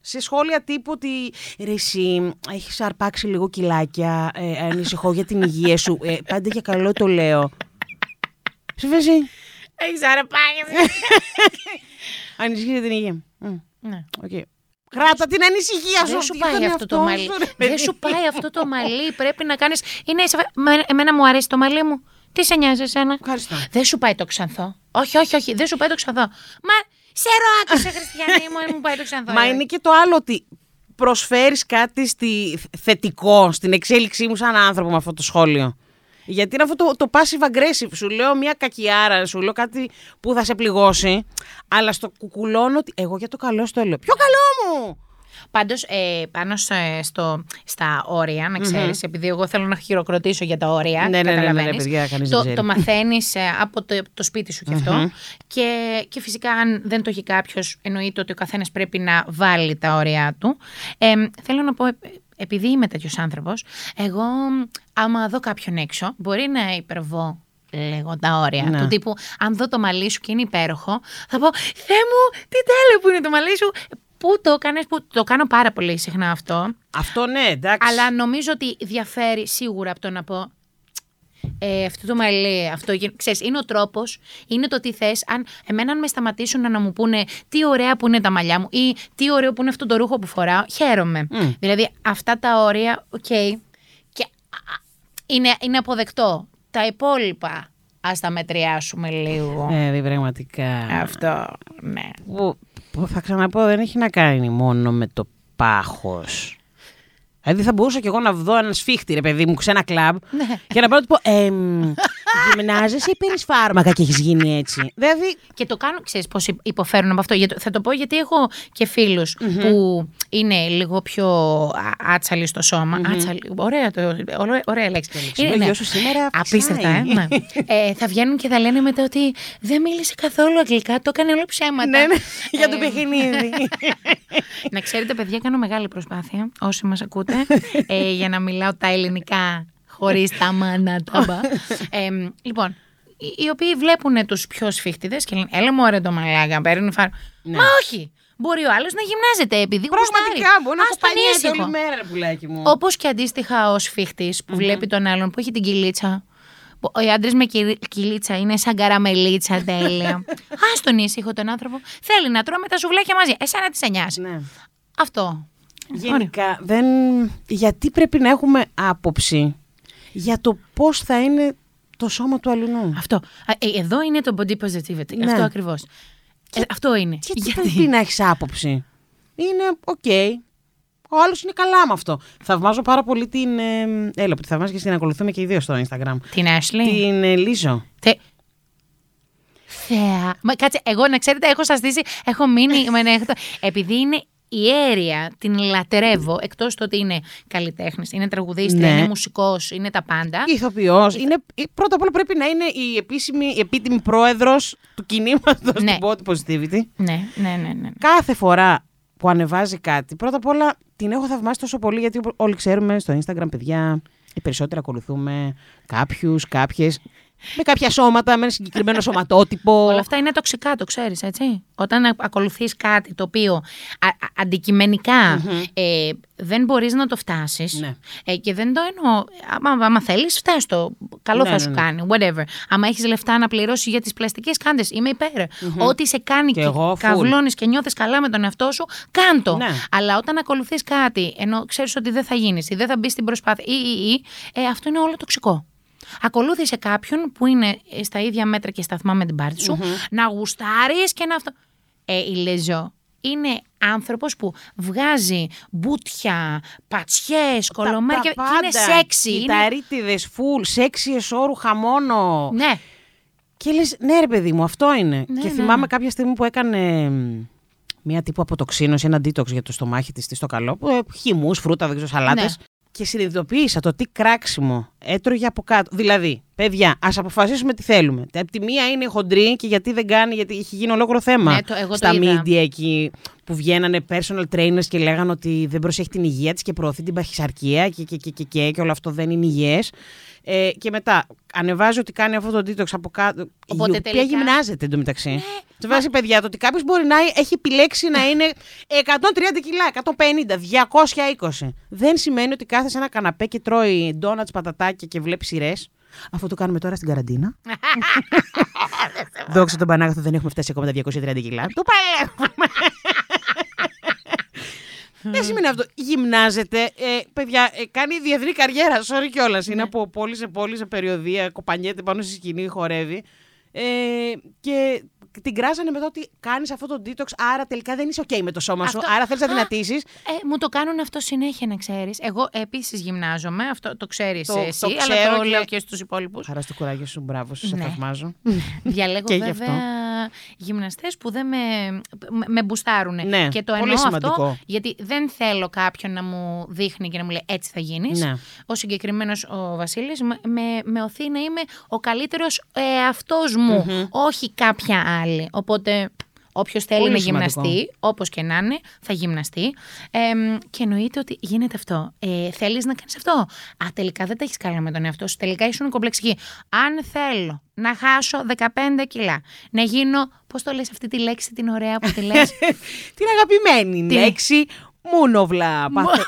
σε σχόλια τύπου ότι ρε εσύ έχεις αρπάξει λίγο κιλάκια, ε, ανησυχώ για την υγεία σου, ε, πάντα για καλό το λέω. Σε φάση,
Έχεις αραπάγει.
ανησυχείς για την υγεία. Μμ,
Ναι.
οκ. Κράτα την ανησυχία σου.
Δεν σου
ότι
πάει
ήταν
αυτό το
αυτός,
μαλλί.
ρε παιδί.
Δεν σου πάει αυτό το μαλλί. Πρέπει να κάνει. Είναι. σε φα- με- Εμένα μου αρέσει το μαλλί μου. Τι σε νοιάζει εσένα;
Ευχαριστώ.
Δεν σου πάει το ξανθό. Όχι, όχι, όχι. Δεν σου πάει το ξανθό. Μα σε άκουσε, Χριστιανή μου, αν μου πάει το ξανθό.
Μα
ε.
είναι και το άλλο ότι προσφέρεις κάτι στη, θετικό στην εξέλιξή μου σαν άνθρωπο με αυτό το σχόλιο. Γιατί είναι αυτό το, το passive aggressive. Σου λέω μια κακιάρα, σου λέω κάτι που θα σε πληγώσει, αλλά στο κουκουλώνω ότι εγώ για το καλό στο λέω. Ποιο καλό μου!
Πάντως, ε, πάνω σε- στο, στα όρια, να ξέρεις, επειδή εγώ θέλω να χειροκροτήσω για τα όρια.
Ναι, ναι, ναι, ναι, ναι,
καταλαβαίνεις,
παιδιά, κανείς δεν
το,
ξέρει.
το μαθαίνεις από το, το σπίτι σου κι αυτό. και, και φυσικά, αν δεν το έχει κάποιος, εννοείται ότι ο καθένας πρέπει να βάλει τα όρια του. Ε, θέλω να πω, ε, επειδή είμαι τέτοιος άνθρωπος, εγώ, άμα δω κάποιον έξω, μπορεί να υπερβώ λίγο τα όρια.
Ναι.
Του τύπου, αν δω το μαλλί σου και είναι υπέροχο, θα πω Θεέ μου, τι τέλειο που είναι το μαλλί σου. Πού το έκανες, που το κάνω πάρα πολύ συχνά αυτό.
Αυτό ναι, εντάξει.
Αλλά νομίζω ότι διαφέρει σίγουρα από το να πω. Ε, αυτό το μαλλί, αυτό γι- ξέρεις, είναι ο τρόπος, είναι το τι θες. Αν εμένα αν με σταματήσουν να μου πούνε τι ωραία που είναι τα μαλλιά μου ή τι ωραίο που είναι αυτό το ρούχο που φοράω, χαίρομαι.
Μμ.
Δηλαδή αυτά τα όρια, οκ. Και α, α, είναι, είναι αποδεκτό. Τα υπόλοιπα, ας τα μετριάσουμε λίγο.
Ε, δι- πραγματικά.
Αυτό, ναι.
Που, που θα ξαναπώ, δεν έχει να κάνει μόνο με το πάχος. Δηλαδή θα μπορούσα κι εγώ να δω ένα σφίχτη, ρε παιδί μου, σε ένα κλαμπ
Ναι.
και να πάω να του πω εμ, Γυμνάζεσαι ή παίρνει φάρμακα και έχεις γίνει έτσι. Δηλαδή.
Και το κάνω, ξέρεις πώς υποφέρουν από αυτό. Γιατί, θα το πω γιατί έχω και φιλους που είναι λίγο πιο α- άτσαλοι στο σώμα. Άτσαλοι, ωραία, το, ωραία, ωραία λέξη.
λεξιλόγιο σου σήμερα
Απίστευτα, ε,
φυσάει.
ναι. ε, θα βγαίνουν και θα λένε μετά ότι δεν μίλησε καθόλου αγγλικά, το έκανε όλο ψέματα.
Ναι, ναι, για το
Ε,
παιχνίδι.
να ξέρετε, παιδιά, κάνω μεγάλη προσπάθεια, όσοι μας ακούτε, ε, για να μιλάω τα ελληνικά χωρίς τα μάνα τάμπα. Ε, λοιπόν, οι- οι οποίοι βλέπουν τους πιο σφίχτιδες και λένε, έλα μου ωραία το μαλάκα, παίρνει φάρ... Μα όχι! Μπορεί ο άλλος να γυμνάζεται επειδή
Πραγματικά μπορεί να
Ας τον
κοπανιέται
ήσυχο.
όλη μέρα, ρε πουλάκι μου.
Όπως και αντίστοιχα ο σφίχτης που βλέπει τον άλλον που έχει την κυλίτσα. Που Οι άντρες με κυλι- κυλίτσα είναι σαν καραμελίτσα τέλεια. Α τον ήσυχο τον άνθρωπο. Θέλει να τρώμε τα σουβλάκια μαζί. Εσένα τις σε νοιάζει.
Ναι.
Αυτό.
Γενικά, δεν... γιατί πρέπει να έχουμε άποψη για το πώς θα είναι το σώμα του αλλού;
Αυτό. Α, ε, Εδώ είναι το body positivity.
Ναι.
Αυτό ακριβώς. αυτό είναι.
Γιατί, πρέπει να έχεις άποψη; Είναι οκ. Ο άλλος είναι καλά με αυτό. Θαυμάζω πάρα πολύ την. Ε, έλα, που τη θαυμάζω και την ακολουθούμε και οι δύο στο Instagram.
Την Ashley.
Την ε, Lizzo.
Τε... Θεά. Μα κάτσε, εγώ να ξέρετε, έχω σας στήσει, έχω μείνει. με ένα- Επειδή είναι ιέρεια την λατρεύω, εκτός του ότι είναι καλλιτέχνης, είναι τραγουδίστρια,
Ναι.
είναι μουσικός, είναι τα πάντα.
Ηθοποιός. Είναι, ε, πρώτα απ' όλα πρέπει να είναι η επίσημη, η επίτιμη πρόεδρος του κινήματος
Ναι.
του body positivity.
Ναι, ναι, ναι. ναι.
Κάθε φορά που ανεβάζει κάτι, πρώτα απ' όλα την έχω θαυμάσει τόσο πολύ γιατί όλοι ξέρουμε στο Instagram, παιδιά, οι περισσότεροι ακολουθούμε κάποιους, κάποιες. Με κάποια σώματα, με ένα συγκεκριμένο σωματότυπο.
Όλα αυτά είναι τοξικά, το ξέρεις, έτσι. Όταν α- ακολουθείς κάτι το οποίο α- α- αντικειμενικα ε, δεν μπορείς να το φτάσεις
Ναι.
ε, και δεν το εννοώ, άμα, άμα θέλεις φτάς το, καλό
Ναι,
θα
ναι,
σου
ναι.
κάνει, whatever. Άμα έχεις λεφτά να πληρώσεις για τις πλαστικές κάντες, είμαι υπέρ. Ό,τι σε κάνει
Και
και,
εγώ, full.
καυλώνεις και νιώθεις καλά με τον εαυτό σου, κάντο.
Ναι.
Αλλά όταν ακολουθείς κάτι, ενώ ξέρεις ότι δεν θα γίνεις ή δεν θα μπεις στην προσπάθεια ή, ή, ή, ε, αυτό είναι όλο τοξικό. Ακολούθησε κάποιον που είναι ε, στα ίδια μέτρα και σταθμά με την πάρτη σου, να γουστάρεις και να αυτό. Ε, η Λεζό είναι άνθρωπος που βγάζει μπουτια, πατσιές, κολομάρια και είναι σεξι. Είναι...
Κυταρίτιδες, φουλ, σεξι εσώρου, χαμόνο.
Ναι,
Και λες, ναι ρε παιδί μου, αυτό είναι.
Ναι,
και
ναι,
θυμάμαι
ναι.
κάποια στιγμή που έκανε μ, μία τύπου αποτοξίνωση, ένα detox για το στομάχι της, της στο καλό, που ε, χυμούς, φρούτα, δεν ξέρω, σαλάτες.
Ναι.
Και συνειδητοποίησα το τι κράξιμο έτρωγε από κάτω. Δηλαδή, παιδιά, ας αποφασίσουμε τι θέλουμε. Από τη μία είναι χοντρή και γιατί δεν κάνει, γιατί έχει γίνει ολόκληρο θέμα.
Ναι, το- εγώ το
Στα
είδα.
media εκεί που βγαίνανε personal trainers και λέγανε ότι δεν προσέχει την υγεία της και προωθεί την παχυσαρκία και, και, και, και, και, και όλο αυτό δεν είναι υγιές. Ε, και μετά ανεβάζει ότι κάνει αυτό το detox από κάτω.
Οπότε
η οποία
τελικά- Ναι,
γυμνάζεται εντωμεταξύ. Του βάζει παιδιά το ότι κάποιος μπορεί να έχει επιλέξει να είναι 130 κιλά, 150, 220. Δεν σημαίνει ότι κάθεσαι σε ένα καναπέ και τρώει ντόνατς, πατατάκια και βλέπει σειρές. Αυτό το κάνουμε τώρα στην καραντίνα. Δόξα τον Πανάγαθο δεν έχουμε φτάσει ακόμα τα 230 κιλά. Το παλεύουμε. Δεν σημαίνει αυτό. Γυμνάζεται. Ε, παιδιά, ε, κάνει διεθνή καριέρα. Sorry κιόλας. Είναι από πόλη σε πόλη, σε περιοδία. Κοπανιέται πάνω στη σκηνή, χορεύει. Ε, και την κράζανε μετά ότι κάνεις αυτό το detox, άρα τελικά δεν είσαι OK με το σώμα σου.
Αυτό-
Άρα θέλεις να
Α,
δυνατήσεις.
Ε, μου το κάνουν αυτό συνέχεια, να ξέρεις. Εγώ επίσης γυμνάζομαι, αυτό το ξέρεις
Το-
εσύ,
το
αλλά
ξέρω
το
και-
λέω και στους υπόλοιπους.
Χαράς στο κουράγιο σου, μπράβο, σου, σε
Ναι.
θαυμάζω.
Διαλέγω
Και γι'
βέβαια
αυτό.
Γυμναστές που δεν με, με, με μπουστάρουν.
Ναι,
και το
πολύ
εννοώ
σημαντικό.
αυτό γιατί δεν θέλω κάποιον να μου δείχνει και να μου λέει έτσι θα γίνεις.
Ναι.
Ο συγκεκριμένος ο Βασίλης με, με, με οθεί να είμαι ο καλύτερος εαυτός μου, όχι κάποια άλλη. Οπότε όποιος θέλει
Πολύ
να
σημαντικό.
γυμναστεί, όπως και να είναι, θα γυμναστεί. Ε, και εννοείται ότι γίνεται αυτό. Ε, θέλεις να κάνεις αυτό; Α, τελικά δεν τα έχεις καλά με τον εαυτό σου. Τελικά ήσουν κομπλεξική. Αν θέλω να χάσω 15 κιλά, να γίνω, πώς το λες αυτή τη λέξη την ωραία που τη λες;
Την αγαπημένη
Τι;
λέξη, μούνοβλα. Πάθε...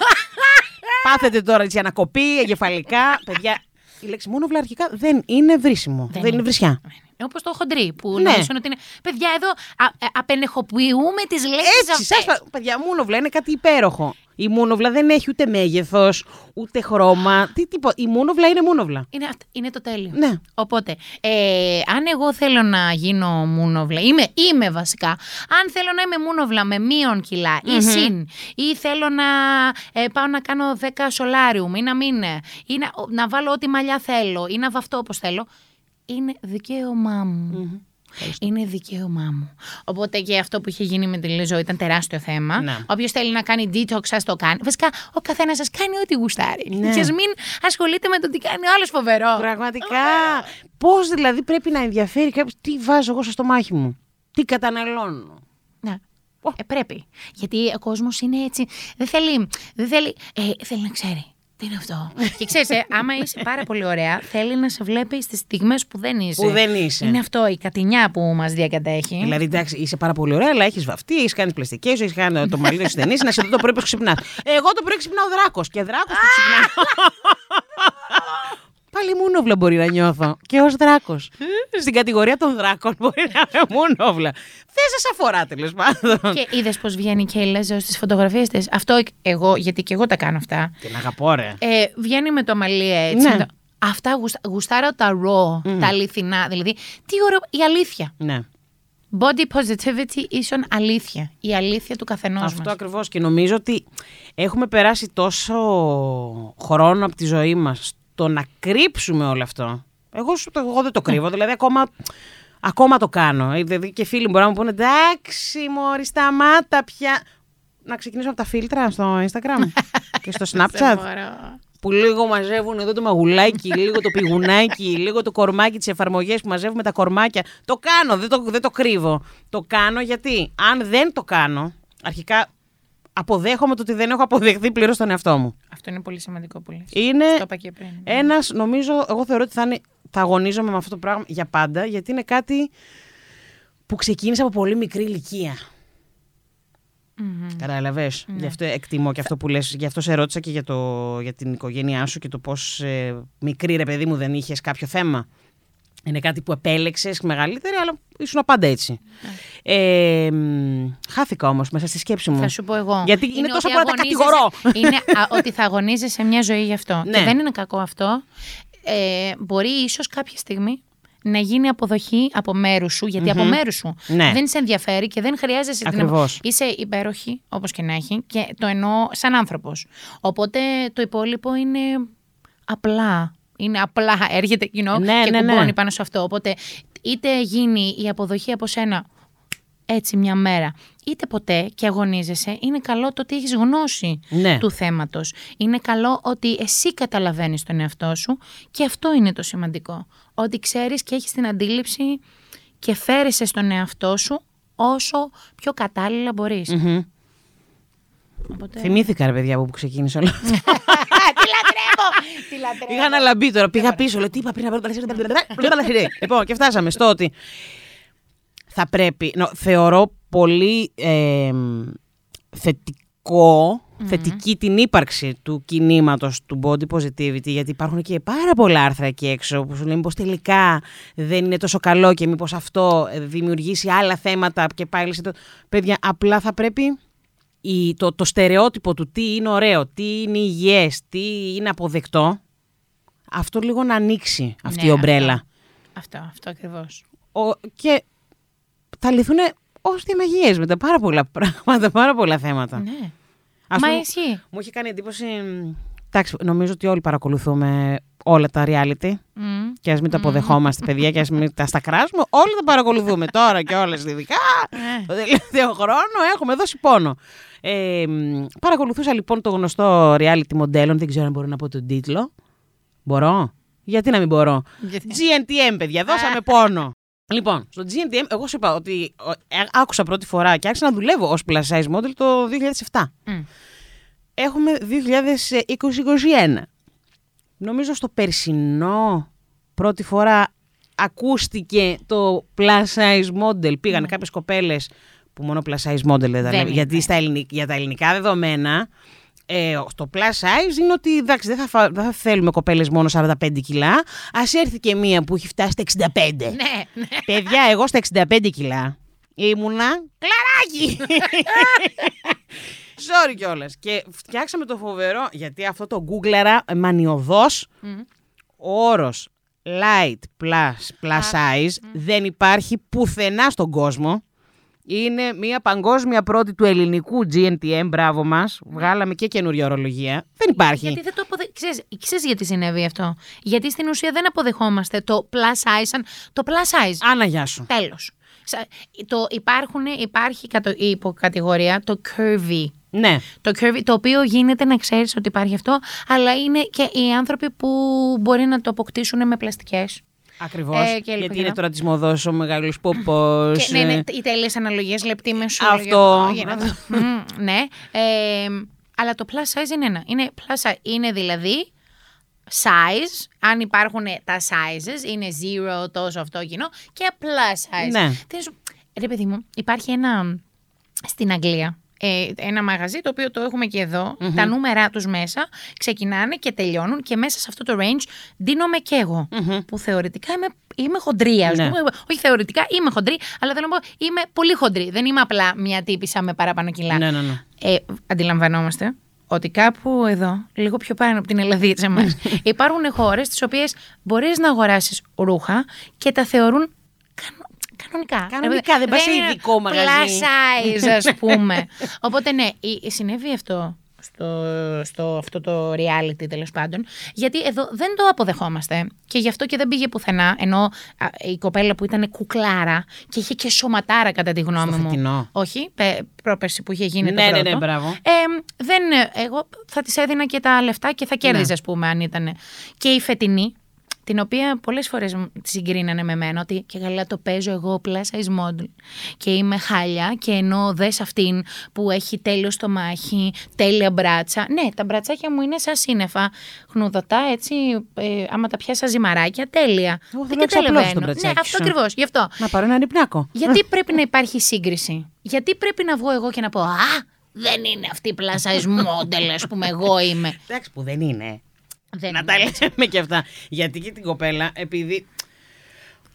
Πάθετε τώρα έτσι ανακοπή, εγκεφαλικά. Παιδιά, η λέξη μούνοβλα αρχικά δεν είναι βρίσιμο. Δεν, είναι βρισιά.
Όπως το χοντρί, που
Ναι.
νομίζουν ότι είναι. Παιδιά, εδώ α, ε, απενεχοποιούμε τις λέξεις
Έτσι, σας πα- παιδιά, μούνοβλα είναι κάτι υπέροχο. Η μούνοβλα δεν έχει ούτε μέγεθος, ούτε χρώμα. Τι, τίποτα. Η μούνοβλα είναι μούνοβλα.
Είναι, αυτ- είναι το τέλειο.
Ναι.
Οπότε, ε, αν εγώ θέλω να γίνω μούνοβλα, είμαι, είμαι βασικά, αν θέλω να είμαι μούνοβλα με μείον κιλά ή συν, ή θέλω να ε, πάω να κάνω 10 σολάριουμ ή να μην, ε, ή να, να βάλω ό,τι μαλλιά θέλω ή να βαφτώ όπως θέλω, είναι δικαίωμά μου. Είναι δικαίωμά μου. Οπότε και αυτό που είχε γίνει με τη Λίζο ήταν τεράστιο θέμα.
Ναι.
Όποιος θέλει να κάνει detox, ας το κάνει. Βασικά, ο καθένας σας κάνει ό,τι γουστάρει.
Ναι.
Και ας μην ασχολείται με το τι κάνει ο άλλος φοβερό.
Πραγματικά. Πώς δηλαδή πρέπει να ενδιαφέρει κάποιος τι βάζω εγώ στο στομάχι μου. Τι καταναλώνω.
Ναι. Ε, πρέπει. Γιατί ο κόσμος είναι έτσι. Δεν θέλει. Δεν θέλει, ε, θέλει να ξέρει. Τι είναι αυτό; και ξέρεις, ε, άμα είσαι πάρα πολύ ωραία, θέλει να σε βλέπει στις στιγμές που δεν είσαι.
Που δεν είσαι.
Είναι αυτό η κατηνιά που μας διακατέχει.
Δηλαδή, εντάξει, είσαι πάρα πολύ ωραία, αλλά έχεις βαφτεί, έχεις κάνει πλαστικές, έχεις κάνει το μαλλί σου στενή, να σε δω το πρωί που ξυπνά. Εγώ το πρωί ξυπνάω δράκος και δράκος που ξυπνάω. Πάλι μούνοβλα μπορεί να νιώθω. Και ως δράκος. Στην κατηγορία των δράκων μπορεί να είμαι μούνοβλα. Δεν σας αφορά τέλος πάντων.
Και είδες πώς βγαίνει και η Λέζο στις φωτογραφίες της. Αυτό εγώ, γιατί και εγώ τα κάνω αυτά.
Την αγαπώ, ρε.
Ε, βγαίνει με το μαλλί έτσι.
Ναι.
με το- Αυτά γουστα, γουστάρω τα raw, τα αληθινά. Δηλαδή, τι ωραίο, η αλήθεια.
Ναι.
Body positivity ίσον αλήθεια. Η αλήθεια του καθενός
Αυτό
μας.
ακριβώς και νομίζω ότι έχουμε περάσει τόσο χρόνο από τη ζωή μας στο να κρύψουμε όλο αυτό. Εγώ, σου το- εγώ δεν το κρύβω, δηλαδή ακόμα, ακόμα το κάνω. Ε, Δηλαδή και φίλοι μπορεί να μου πούνε εντάξει μωρή σταμάτα πια. να ξεκινήσω από τα φίλτρα στο Instagram και στο
Δεν
Snapchat.
μπορώ.
που λίγο μαζεύουν εδώ το μαγουλάκι, λίγο το πηγουνάκι, λίγο το κορμάκι τη εφαρμογές που μαζεύουμε τα κορμάκια. Το κάνω, δεν το, δεν το κρύβω. Το κάνω γιατί αν δεν το κάνω, αρχικά αποδέχομαι το ότι δεν έχω αποδεχθεί πλήρως τον εαυτό μου.
Αυτό είναι πολύ σημαντικό που λες.
Είναι
Το είπα και πριν.
ένας, νομίζω, εγώ θεωρώ ότι θα, είναι, θα αγωνίζομαι με αυτό το πράγμα για πάντα, γιατί είναι κάτι που ξεκίνησε από πολύ μικρή ηλικία.
Μμμ.
Κατάλαβες. Γι' αυτό εκτιμώ και αυτό που λες. Γι' αυτό σε ρώτησα και για, το, για την οικογένειά σου και το πώς ε, μικρή ρε παιδί μου δεν είχες κάποιο θέμα. Είναι κάτι που επέλεξες μεγαλύτερη, αλλά ήσουν πάντα έτσι. Ε, μ, χάθηκα όμως μέσα στη σκέψη μου.
Θα σου πω εγώ.
Γιατί είναι τόσο
ότι
πολλά τα
αγωνίζεσαι-
κατηγορώ.
Είναι α, ότι θα αγωνίζεσαι μια ζωή γι' αυτό.
Ναι.
Και δεν είναι κακό αυτό. Ε, μπορεί ίσως κάποια στιγμή να γίνει αποδοχή από μέρους σου, γιατί από μέρους σου
Ναι.
δεν σε ενδιαφέρει και δεν χρειάζεσαι την
Ακριβώς.
Είσαι υπέροχη, όπως και να έχει, και το εννοώ σαν άνθρωπος. Οπότε το υπόλοιπο είναι απλά. Είναι απλά, έρχεται you know,
Ναι,
και
ναι, ναι.
κουμπώνει πάνω σε αυτό. Οπότε είτε γίνει η αποδοχή από σένα έτσι μια μέρα, είτε ποτέ και αγωνίζεσαι, είναι καλό το ότι έχεις γνώση
Ναι.
του θέματος. Είναι καλό ότι εσύ καταλαβαίνεις τον εαυτό σου και αυτό είναι το σημαντικό. Ότι ξέρεις και έχεις την αντίληψη και φέρεσαι στον εαυτό σου όσο πιο κατάλληλα μπορείς.
Μμμ.
Οπότε...
Θυμήθηκα ρε παιδιά που ξεκίνησε όλο αυτό.
τι λατρεύω! τι λατρεύω!
Είχα αναλαμπεί τώρα. Πήγα πίσω. Λέω τι είπα πριν. Λοιπόν, και φτάσαμε στο ότι θα πρέπει. νο, θεωρώ πολύ ε, θετικό, θετική την ύπαρξη του κινήματος του body positivity γιατί υπάρχουν και πάρα πολλά άρθρα εκεί έξω που σου λένε πως τελικά δεν είναι τόσο καλό και μήπως αυτό ε, δημιουργήσει άλλα θέματα και πάλι σε το... Παιδιά, απλά θα πρέπει η, το, το στερεότυπο του τι είναι ωραίο, τι είναι υγιές, τι είναι αποδεκτό αυτό λίγο να ανοίξει αυτή
Ναι,
η ομπρέλα.
Αυτό, αυτό, αυτό ακριβώς.
Ο, και θα λυθούν ως διαμαγείες μετά πάρα πολλά πράγματα, πάρα πολλά θέματα.
Ναι.
Ας
Μα
πούμε,
εσύ.
Μου έχει κάνει εντύπωση. μ, Εντάξει, νομίζω ότι όλοι παρακολουθούμε όλα τα reality.
Μμ.
Και ας μην τα αποδεχόμαστε, παιδιά, και ας μην τα στακράζουμε. Όλοι τα παρακολουθούμε τώρα και όλε ειδικά.
Ε.
Το τελευταίο χρόνο έχουμε δώσει πόνο. Ε, μ, παρακολουθούσα λοιπόν το γνωστό reality μοντέλων. Δεν ξέρω αν μπορώ να πω τον τίτλο. Μπορώ; Γιατί να μην μπορώ;
Γιατί-
GNTM, παιδιά, δώσαμε πόνο. Λοιπόν, στο GNTM, εγώ σου είπα ότι ε, άκουσα πρώτη φορά και άρχισα να δουλεύω ως plus size model το 2007.
Μμ.
Έχουμε 2020-2021. Νομίζω στο περσινό πρώτη φορά ακούστηκε το plus size model. Πήγαν κάποιες κοπέλες που μόνο plus size model δεν τα
Δεν
λέμε.
είναι.
Γιατί στα ελληνι- για τα ελληνικά δεδομένα ε, στο plus size είναι ότι εντάξει, δεν θα, φα- δεν θα θέλουμε κοπέλες μόνο 45 κιλά. Ας έρθει και μία που έχει φτάσει στα 65.
Ναι, ναι.
Παιδιά, εγώ στα 65 κιλά ήμουνα κλαράκι. Sorry κιόλας. Και φτιάξαμε το φοβερό, γιατί αυτό το γκούγκλαρα μανιωδώ. Ο όρος light plus plus size δεν υπάρχει πουθενά στον κόσμο. Είναι μια παγκόσμια πρώτη του ελληνικού GNTM, μπράβο μας. Βγάλαμε και καινούργια ορολογία. Δεν υπάρχει.
Γιατί δεν το αποδε... ξέρεις, ξέρεις γιατί συνέβη αυτό; Γιατί στην ουσία δεν αποδεχόμαστε το plus size σαν το plus size.
Άνα, γεια σου.
Τέλος. Σα- Το υπάρχουν, υπάρχει κατο- η υποκατηγορία το curvy.
Ναι.
Το curvy, το οποίο γίνεται να ξέρεις ότι υπάρχει αυτό, αλλά είναι και οι άνθρωποι που μπορεί να το αποκτήσουν με πλαστικές.
Ακριβώς.
Ε, και λοιπά
γιατί
και
είναι
λοιπά.
το ρατσισμό ο μεγάλος πόπος.
Και, ναι, ναι, οι τέλειες αναλογίες, λεπτή μεσού.
Αυτό.
για να το- Μμμ, ναι. Ε, αλλά το plus size είναι ένα. Είναι plus size. Είναι δηλαδή size, αν υπάρχουν τα sizes, είναι zero, τόσο αυτό κοινό, και plus size.
Ναι.
Τι να σου- Ρε παιδί μου, υπάρχει ένα στην Αγγλία. Ε, ένα μαγαζί το οποίο το έχουμε και εδω Τα νούμερά τους μέσα ξεκινάνε και τελειώνουν και μέσα σε αυτό το range δίνομαι και εγώ. Που θεωρητικά είμαι, είμαι χοντρή, ας
Ναι.
πούμε. Όχι θεωρητικά, είμαι χοντρή, αλλά θέλω να πω είμαι πολύ χοντρή. Δεν είμαι απλά μια τύπησα με παραπάνω κιλά.
Ναι, ναι, ναι.
Ε, αντιλαμβανόμαστε ότι κάπου εδώ, λίγο πιο πάνω από την Ελλαδίτσα μας, υπάρχουν χώρες τι οποίες μπορείς να αγοράσεις ρούχα και τα θεωρούν κανο- κανονικά.
Κανονικά, δεν πας σε
είναι
ειδικό μαγαζί.
Plus size, ας πούμε. Οπότε ναι, η- συνέβη αυτό στο, στο αυτό το reality τέλος πάντων. Γιατί εδώ δεν το αποδεχόμαστε. Και γι' αυτό και δεν πήγε πουθενά. Ενώ α, η κοπέλα που ήταν κουκλάρα και είχε και σωματάρα κατά τη γνώμη
Στο
μου.
φετινό.
Όχι, πε, πρόπερση που είχε γίνει
Ναι,
το
ναι,
πρώτο.
ναι, μπράβο.
Ε, δεν, εγώ θα της έδινα και τα λεφτά και θα κέρδιζε,
Ναι.
ας πούμε, αν ήταν. Και η φετινή, την οποία πολλές φορές μου τη συγκρίνανε με μένα, ότι και καλά το παίζω εγώ plus size model και είμαι χάλια και ενώ δες αυτήν που έχει τέλειος στομάχι, τέλεια μπράτσα. Ναι, τα μπρατσάκια μου είναι σαν σύννεφα, χνουδωτά έτσι, ε, άμα τα πιάσα ζυμαράκια, τέλεια.
Εγώ
Δεν
θέλω να ξαπλώσω το
καταλαβαίνω.
μπρατσάκι
Ναι, αυτό
σου.
ακριβώς, γι' αυτό.
Να πάρω ένα νυπνάκο.
Γιατί πρέπει να υπάρχει σύγκριση; Γιατί πρέπει να βγω εγώ και να πω Α, δεν είναι αυτή η plus size model, ας πούμε, εγώ είμαι.
Εντάξει που δεν είναι.
Δεν
Να τα
είναι.
λέμε και αυτά. Γιατί και την κοπέλα, επειδή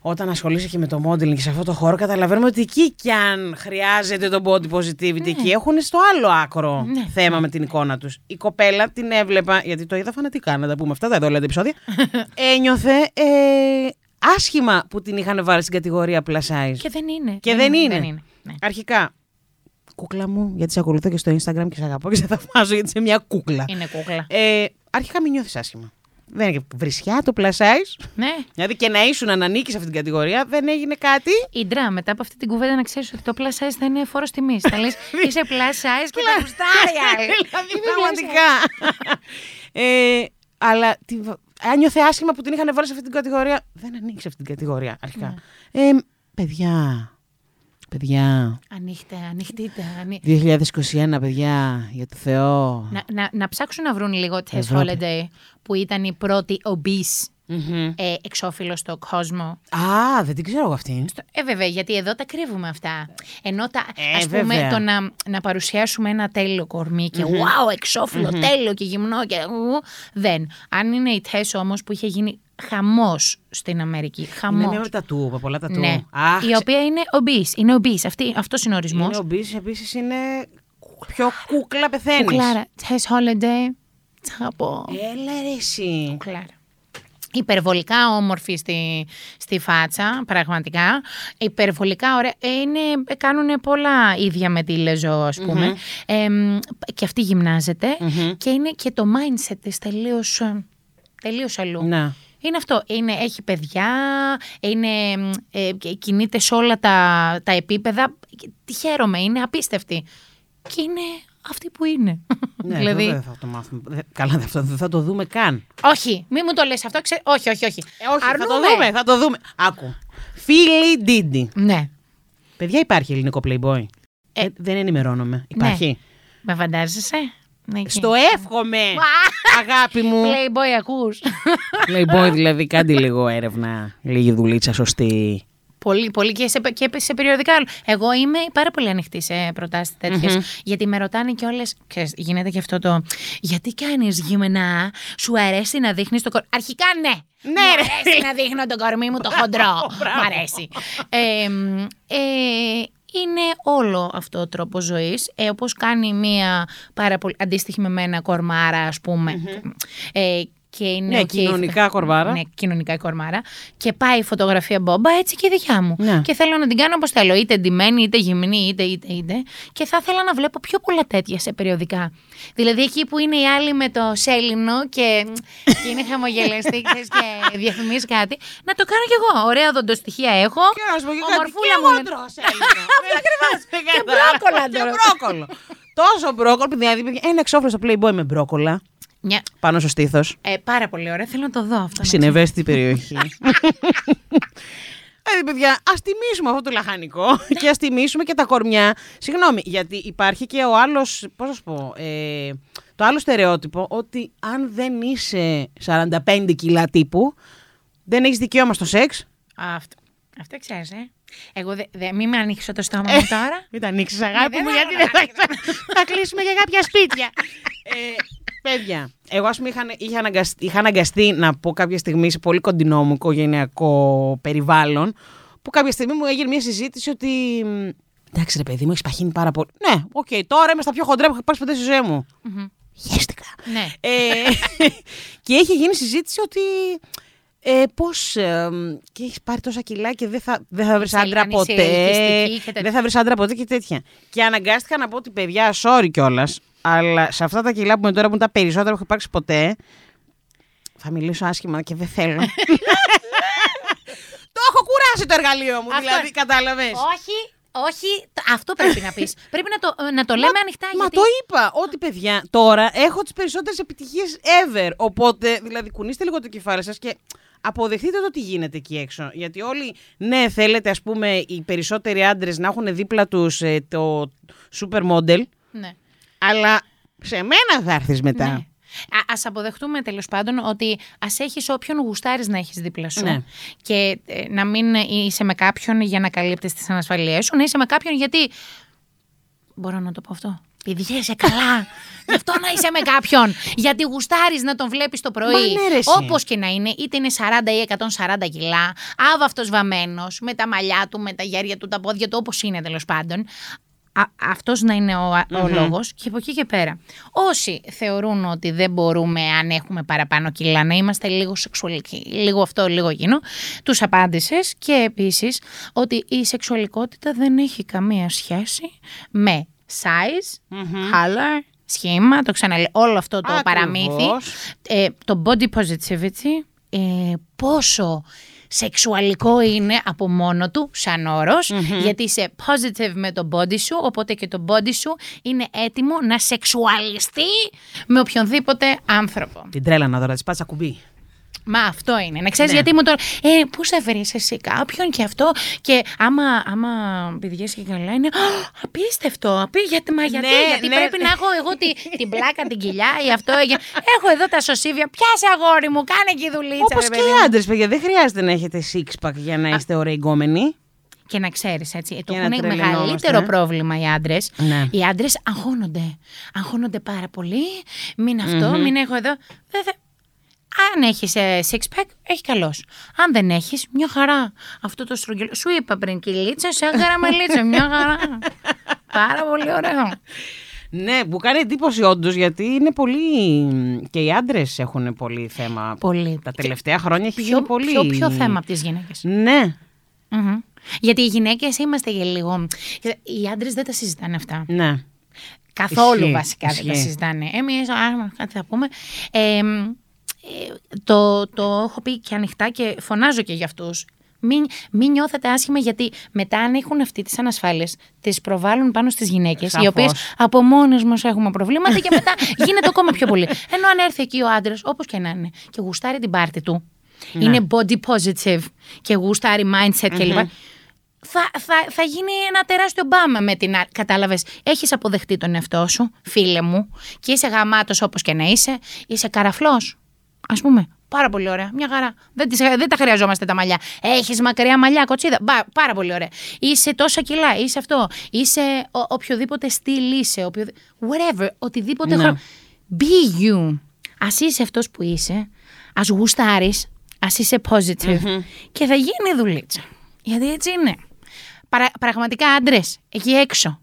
όταν ασχολείσαι και με το modeling και σε αυτό το χώρο, καταλαβαίνουμε ότι εκεί κι αν χρειάζεται το body positivity, εκεί έχουν στο άλλο άκρο
Ναι.
θέμα με την εικόνα τους. Η κοπέλα την έβλεπα, γιατί το είδα φανατικά, να τα πούμε αυτά, τα εδώ λέτε επεισόδια. ένιωθε ε, άσχημα που την είχαν βάλει στην κατηγορία plus size.
Και δεν είναι.
Και δεν είναι.
Ναι.
Αρχικά, κούκλα μου, γιατί σε ακολουθώ και στο Instagram και σε αγαπώ και σε θαυμάζω γιατί είσαι μια κούκλα.
Είναι κούκλα.
Ε, αρχικά μην νιώθεις άσχημα. Δεν είναι και βρισιά το plus size.
Ναι.
Δηλαδή και να ήσουν να ανήκεις σε αυτή την κατηγορία, δεν έγινε κάτι.
Ιντρά, μετά από αυτή την κουβέντα να ξέρεις ότι το plus size θα είναι φόρος τιμής. θα λες είσαι plus size και τα γουστάρει. άλλη.
δηλαδή
Είμαι
πραγματικά. ε, αλλά τη, ένιωθε άσχημα που την είχαν βάλει σε αυτή την κατηγορία. Δεν ανήκει σε αυτή την κατηγορία αρχικά.
Ναι.
Ε, παιδιά. Παιδιά.
Ανοίχτε, ανοιχτείτε. ανοι-
2021, παιδιά, για το Θεό.
Να, να, να ψάξουν να βρουν λίγο Tess
Ευρώπη.
Holiday που ήταν η πρώτη obese
Μμμ.
ε, εξώφυλλος στο κόσμο.
Α, δεν την ξέρω εγώ αυτήν.
Στο- Ε, βέβαια, γιατί εδώ τα κρύβουμε αυτά. Ενώ τα,
Ε,
ας πούμε,
βέβαια.
το να, να παρουσιάσουμε ένα τέλειο κορμί και wow, εξώφυλλο, τέλειο και γυμνό και ου, δεν. Αν είναι η Τess όμως που είχε γίνει χαμός στην Αμερική.
Είναι
Χαμός.
νέο τατού, από πολλά τατού.
Ναι.
Αχ,
η οποία είναι obese. Είναι obese. Αυτή, αυτός είναι ο ορισμός.
είναι ομπής, επίσης είναι πιο κούκλα πεθαίνεις.
Κουκλάρα. Tess Holiday; Τι θα πω.
Έλα ρε εσύ.
Κουκλάρα. Υπερβολικά όμορφη στη, στη φάτσα, πραγματικά. Υπερβολικά ωραία. Ε, Είναι, κάνουν πολλά ίδια με τη Λεζό, ας πούμε. Ε, μ, και αυτή γυμνάζεται. Και είναι και το mindset της τελείως, ε, τελείως αλλού.
Να.
Είναι αυτό. Είναι, έχει παιδιά, είναι, μ, ε, και κινείται σε όλα τα, τα επίπεδα. Και Τη χαίρομαι, είναι απίστευτη. Και είναι αυτή που είναι.
Ναι,
δηλαδή,
δεν θα το μάθουμε. Δε- Καλά, δεν θα, δεν θα το δούμε καν.
όχι, μη μου το λες αυτό. Ξέ... Όχι, όχι, όχι.
Ε, όχι, θα το
Αρνούμε.
δούμε, θα το δούμε. Άκου. Φίλοι Ντίντι.
Ναι.
Παιδιά, υπάρχει ελληνικό Playboy; Ε, δεν ενημερώνομαι. Υπάρχει;
Με φαντάζεσαι; Ναι, εκεί.
Στο εύχομαι, αγάπη μου.
Playboy ακούς.
Playboy, δηλαδή, κάντε λίγο έρευνα. Λίγη δουλίτσα σωστή.
πολύ, πολύ και σε, και σε περιοδικά. Εγώ είμαι πάρα πολύ ανοιχτή σε προτάσεις Γιατί με ρωτάνε και όλες. Γίνεται και αυτό το. Γιατί κάνεις γυμνά, σου αρέσει να δείχνεις το κορμί. Αρχικά ναι.
Ναι,
Μου
ρε.
αρέσει να δείχνω το κορμί μου το χοντρό. Μ' αρέσει. Ε, μ, ε, είναι όλο αυτό ο τρόπος ζωής. Ε, Όπως κάνει μία πάρα πολύ αντίστοιχη με μένα κορμάρα, ας πούμε. Ε, και είναι
Ναι,
οκ.
κοινωνικά κορμάρα.
Ναι, κοινωνικά η κορμάρα. Και πάει η φωτογραφία μπόμπα, έτσι και η δικιά μου.
Ναι.
Και θέλω να την κάνω όπως θέλω. Είτε ντυμένη, είτε γυμνή, είτε, είτε, είτε. Και θα ήθελα να βλέπω πιο πολλά τέτοια σε περιοδικά. Δηλαδή εκεί που είναι οι άλλοι με το σέλινο και, και είναι χαμογελαστή ξέρεις, και διαφημίζει κάτι. Να το κάνω κι εγώ. Ωραία δοντοστοιχία έχω.
Και να σου πω και κάτι,
Ομορφούλα
και
μου.
εγώ
είναι.
τρώω σέλινο.
ακριβώς.
Δεν
Και
κατάλαβα.
μπρόκολα
Και
τώρα.
μπρόκολο. Τόσο μπρόκολο, δηλαδή, παιδιά, ένα εξώφυλλο στο Playboy με μπρόκολα
Μια-
πάνω στο στήθος.
ε, πάρα πολύ ωραία. Θέλω να το δω αυτό. να
Στην ευαίσθητη περιοχή. Δηλαδή, παιδιά, ας τιμήσουμε αυτό το λαχανικό και ας τιμήσουμε και τα κορμιά. Συγγνώμη, γιατί υπάρχει και ο άλλος. Πώς να σου πω. Ε, το άλλο στερεότυπο ότι αν δεν είσαι 45 κιλά τύπου, δεν έχεις δικαίωμα στο σεξ.
Αυτό. Αυτό ξέρεις, ε. Εγώ δεν. Δε, μην με ανοίξω το στόμα μου τώρα.
Μην τα ανοίξεις, αγάπη
δεν
μου,
θα
γιατί
τα
δεν θα,
ανοίξω.
θα κλείσουμε για κάποια σπίτια. Ε, παιδιά, εγώ ας πούμε είχα, είχα, αναγκαστεί, είχα αναγκαστεί να πω κάποια στιγμή σε πολύ κοντινό μου οικογενειακό περιβάλλον, που κάποια στιγμή μου έγινε μια συζήτηση ότι. μ, Εντάξει, ρε παιδί μου, έχεις παχύνει πάρα πολύ. Ναι, οκ, τώρα είμαι στα πιο χοντρά που έχω πάρει ποτέ στη ζωή μου. Χέστηκα.
ναι.
Ε, και έχει γίνει συζήτηση ότι. Ε, πώς, ε, και έχεις πάρει τόσα κιλά και δεν θα, δεν θα βρεις
Είσαι-
άντρα
αν είσαι
ποτέ.
ελκυστική και τέτοια.
Δεν θα βρεις άντρα ποτέ και τέτοια. Και αναγκάστηκα να πω ότι παιδιά, sorry κιόλας. Αλλά σε αυτά τα κιλά που με τώρα που είναι τα περισσότερα που έχω υπάρξει ποτέ. Θα μιλήσω άσχημα και δεν θέλω. το έχω κουράσει το εργαλείο μου,
Αυτό-
δηλαδή, κατάλαβες;
Όχι, όχι, τ- αυτό πρέπει να πεις. πρέπει να το, να το λέμε ανοιχτά.
Μα
γιατί...
το είπα, ότι παιδιά, τώρα έχω τις περισσότερες επιτυχίες ever. Οπότε, δηλαδή, κουνήστε λίγο το κεφάλι σας και αποδεχτείτε το τι γίνεται εκεί έξω. Γιατί όλοι, ναι, θέλετε, ας πούμε, οι περισσότεροι άντρες να έχουν δίπλα τους το supermodel,
Ναι.
Αλλά σε μένα θα έρθεις μετά.
Ναι. Α ας αποδεχτούμε τέλος πάντων ότι ας έχεις όποιον γουστάρεις να έχεις δίπλα σου.
Ναι.
Και ε, να μην είσαι με κάποιον για να καλύπτεις τις ανασφαλίες σου, να είσαι με κάποιον γιατί. Μπορώ να το πω αυτό. Επειδή είσαι καλά. Γι' αυτό να είσαι με κάποιον. Γιατί γουστάρεις να τον βλέπεις το πρωί.
Μα ναι, ρε, εσύ.
Όπως και να είναι, είτε είναι 40 ή 140 κιλά, άβαυτος βαμμένος, με τα μαλλιά του, με τα γέρια του, τα πόδια του, όπως είναι τέλος πάντων. Αυτός να είναι ο, ο λόγος. Και από εκεί και πέρα. Όσοι θεωρούν ότι δεν μπορούμε, αν έχουμε παραπάνω κιλά, να είμαστε λίγο σεξουαλικοί, λίγο αυτό, λίγο εκείνο, τους απάντησες. Και επίσης ότι η σεξουαλικότητα δεν έχει καμία σχέση με size, color, σχήμα, το ξαναλέω, όλο αυτό το
Ακριβώς.
παραμύθι, ε, το body positivity, ε, πόσο σεξουαλικό είναι από μόνο του σαν όρος, γιατί είσαι positive με το body σου, οπότε και το body σου είναι έτοιμο να σεξουαλιστεί με οποιονδήποτε άνθρωπο.
Την τρέλα να τώρα, της πάτσα κουμπί.
Μα αυτό είναι. Να ξέρεις
Ναι.
γιατί μου το. Ε, πού θα βρεις εσύ κάποιον και αυτό. Και άμα, άμα πηγαίνει και καλά, είναι «Α, απίστευτο. Απί, γιατί, μα γιατί,
Ναι,
γιατί
ναι.
πρέπει να έχω εγώ τη, την πλάκα, την κοιλιά ή αυτό. για- Έχω εδώ τα σωσίβια. Πιάσε αγόρι μου, κάνε εκεί δουλίτσα.
Όπως
ρε
και
παιδί
οι
μου.
άντρες, παιδιά. Δεν χρειάζεται να έχετε six pack για να είστε ωραίοι γκόμενοι.
Και να ξέρεις έτσι, το
Και να
έχουν
τρελαινόμαστε.
μεγαλύτερο πρόβλημα οι άντρες.
Ναι.
Οι άντρες αγχώνονται. Αγχώνονται πάρα πολύ. Μην αυτό, μην έχω εδώ. Δεν θα- Αν έχεις six pack, έχει καλώ. Αν δεν έχεις, μια χαρά. Αυτό το στρογγυλό. Σου είπα πριν, κυλίτσα, σαν καραμελίτσα, μια χαρά. πάρα πολύ ωραίο.
Ναι, μου κάνει εντύπωση όντως γιατί είναι πολύ. και οι άντρες έχουν πολύ θέμα.
Πολύ.
Τα τελευταία χρόνια έχει
Πιο,
γίνει πολύ.
πιο, πιο θέμα από τις γυναίκες.
Ναι,
Γιατί οι γυναίκες είμαστε και λίγο. Οι άντρες δεν τα συζητάνε αυτά.
ναι.
Καθόλου
Ισχύει,
βασικά δεν τα
ισχύει.
συζητάνε. Εμείς, κάτι θα πούμε. Ε, μ, ε, το, το έχω πει και ανοιχτά και φωνάζω και για αυτούς. Μην, μην νιώθετε άσχημα γιατί μετά αν έχουν αυτή τις ανασφάλειες τις προβάλλουν πάνω στις γυναίκες οι
Σαφώς.
οποίες από μόνες μας έχουμε προβλήματα και μετά γίνεται ακόμα πιο πολύ. Ενώ αν έρθει εκεί ο άντρας όπως και να είναι και γουστάρει την πάρτη του
Ναι.
είναι body positive και γουστάρει mindset κλπ. Θα, θα, θα γίνει ένα τεράστιο μπάμα με την. α- Κατάλαβες. Έχεις αποδεχτεί τον εαυτό σου, φίλε μου, και είσαι γαμάτος όπως και να είσαι. Είσαι καραφλός. Α πούμε. Πάρα πολύ ωραία. Μια χαρά. Δεν, τις, δεν τα χρειαζόμαστε τα μαλλιά. Έχεις μακριά μαλλιά, κοτσίδα. Μπα, πάρα πολύ ωραία. Είσαι τόσα κιλά. Είσαι αυτό. Είσαι ο, οποιοδήποτε στυλ είσαι. Οποιο, whatever. Οτιδήποτε
Ναι.
χρόνο. Be you. Α είσαι αυτός που είσαι. Α γουστάρεις. Α είσαι positive. Και θα γίνει δουλίτσα. Γιατί έτσι είναι. Παρα- πραγματικά άντρες, εκεί έξω.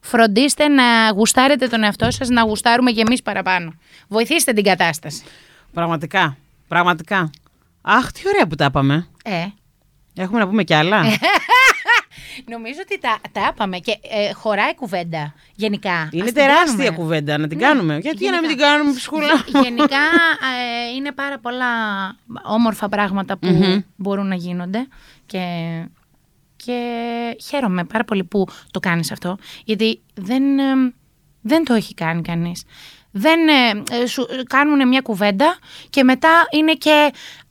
Φροντίστε να γουστάρετε τον εαυτό σας, να γουστάρουμε κι εμείς παραπάνω. Βοηθήστε την κατάσταση.
Πραγματικά. Πραγματικά. Αχ, τι ωραία που τα είπαμε.
Ε,
Έχουμε να πούμε κι άλλα.
νομίζω ότι τα, τα άπαμε και ε, χωράει κουβέντα γενικά. Ας
Είναι
την
τεράστια
κάνουμε. Ναι.
κουβέντα να την κάνουμε. Γιατί να μην την
γενικά.
κάνουμε, ψυχούλα.
Γε- Γενικά ε, είναι πάρα πολλά όμορφα πράγματα που μπορούν να γίνονται και, και χαίρομαι πάρα πολύ που το κάνεις αυτό γιατί δεν, ε, δεν το έχει κάνει κανείς. Δεν ε, ε, σου κάνουν μια κουβέντα και μετά είναι και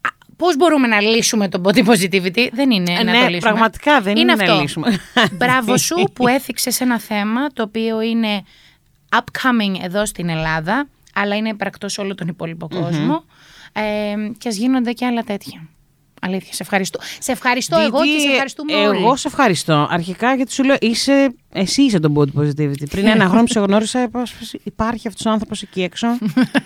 α, πώς μπορούμε να λύσουμε το body positivity; Δεν είναι
Ε,
να
ναι,
το λύσουμε.
πραγματικά δεν είναι να
αυτό.
λύσουμε.
Μπράβο σου που έθιξες ένα θέμα το οποίο είναι upcoming εδώ στην Ελλάδα, αλλά είναι υπαρκτός σε όλο τον υπόλοιπο κόσμο. Ε, και ας γίνονται και άλλα τέτοια. Αλήθεια, σε ευχαριστώ. Σε ευχαριστώ εγώ και σε ευχαριστούμε όλοι.
Εγώ σε ευχαριστώ. Αρχικά γιατί σου λέω, είσαι, εσύ είσαι το body positivity. Πριν ένα χρόνο που σε γνώρισα, είπα, «Σφ, υπάρχει αυτός ο άνθρωπος εκεί έξω.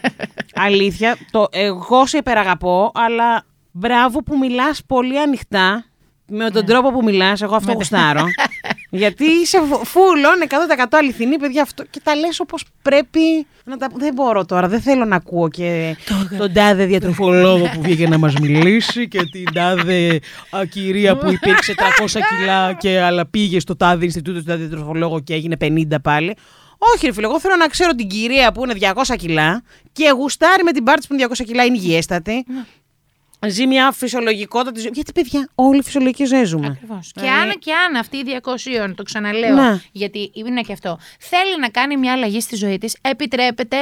Αλήθεια. Το, εγώ σε υπεραγαπώ, αλλά μπράβο που μιλάς πολύ ανοιχτά. Με τον τρόπο που μιλάς, εγώ αυτό γουστάρω. Γιατί είσαι full on 100% αληθινή, παιδιά, αυτό και τα λες όπως πρέπει. Να τα... Δεν μπορώ τώρα, δεν θέλω να ακούω και τον τάδε διατροφολόγο που βγήκε να μας μιλήσει και την τάδε α, κυρία που υπήρξε 300 κιλά και αλλά πήγε στο τάδε Ινστιτούτο του τάδε διατροφολόγο και έγινε 50 πάλι. Όχι, ρε φίλε, εγώ θέλω να ξέρω την κυρία που είναι 200 κιλά και γουστάρει με την πάρτι που είναι 200 κιλά, είναι υγιέστατη.
Ναι.
Ζει μια φυσιολογικότατη ζωή. Γιατί, παιδιά, όλοι φυσιολογικοί ζωέ ζούμε.
Ακριβώς. Και
Δηλαδή-
αν και αν αυτή η 200, το ξαναλέω,
Ναι.
γιατί είναι και αυτό, θέλει να κάνει μια αλλαγή στη ζωή της, επιτρέπεται,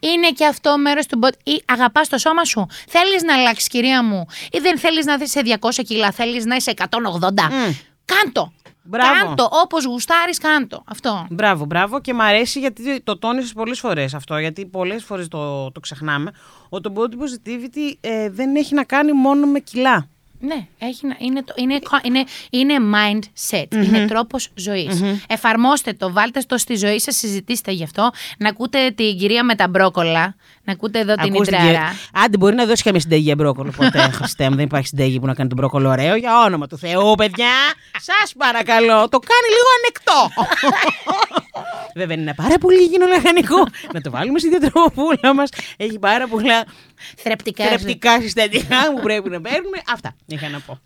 είναι και αυτό μέρος του body. ή αγαπάς το σώμα σου. Θέλεις να αλλάξεις, κυρία μου, ή δεν θέλεις να είσαι σε 200 κιλά, θέλεις να είσαι 180.
Μμ.
Κάντο.
Μπράβο.
Κάντο. Όπως γουστάρεις, κάντο. Αυτό.
Μπράβο, μπράβο και μ' αρέσει γιατί το τόνισες πολλές φορές αυτό. Γιατί πολλές φορές το, το ξεχνάμε. Ότι το body positivity ε, δεν έχει να κάνει μόνο με κιλά.
Ναι, έχει, να- είναι, το, είναι, είναι, είναι mindset, είναι τρόπος ζωής. Εφαρμόστε το, βάλτε το στη ζωή σας, συζητήστε γι' αυτό. Να ακούτε την κυρία με τα μπρόκολα, να ακούτε εδώ την
Ακούστε,
Ιντράρα.
κύριε- Άντε, μπορεί να δώσει καμία συνταγή για μπρόκολο. Ποτέ, Χριστέ μου, δεν υπάρχει συνταγή που να κάνει τον μπρόκολο ωραίο. Για όνομα του Θεού, παιδιά. Σας παρακαλώ, το κάνει λίγο ανεκτό. Βέβαια, είναι ένα πάρα πολύ υγιεινό λαχανικό. να το βάλουμε στη διατροφούλα μας. Έχει πάρα πολλά
Θρεπτικά.
θρεπτικά συστατικά που πρέπει να παίρνουμε. Αυτά είχα να πω.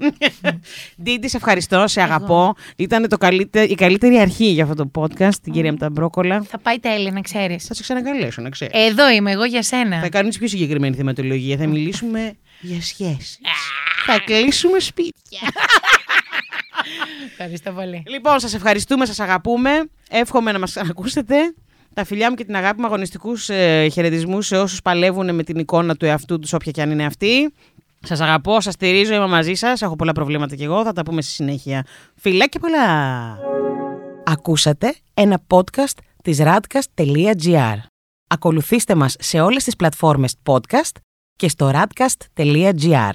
Ντίντι, σε ευχαριστώ, σε αγαπώ. Ήταν το καλύτε- η καλύτερη αρχή για αυτό το podcast, την κυρία με τα μπρόκολα.
Θα πάει τέλεια, να ξέρεις.
Θα σε ξανακαλέσω, να ξέρεις.
Εδώ είμαι εγώ για σένα.
Θα κάνεις πιο συγκεκριμένη θεματολογία. Θα μιλήσουμε για σχέσεις. Θα κλείσουμε σπίτια.
Ευχαριστώ πολύ.
λοιπόν, σας ευχαριστούμε, σας αγαπούμε. Εύχομαι να μας ακούσετε. Τα φιλιά μου και την αγάπη μου αγωνιστικούς ε, χαιρετισμούς σε όσους παλεύουν με την εικόνα του εαυτού τους, όποια και αν είναι αυτή. Σας αγαπώ, σας στηρίζω, είμαι μαζί σας. Έχω πολλά προβλήματα κι εγώ. Θα τα πούμε στη συνέχεια. Φιλά και πολλά. Ακούσατε ένα podcast της radcast.gr. Ακολουθήστε μας σε όλες τις πλατφόρμες podcast και στο radcast.gr.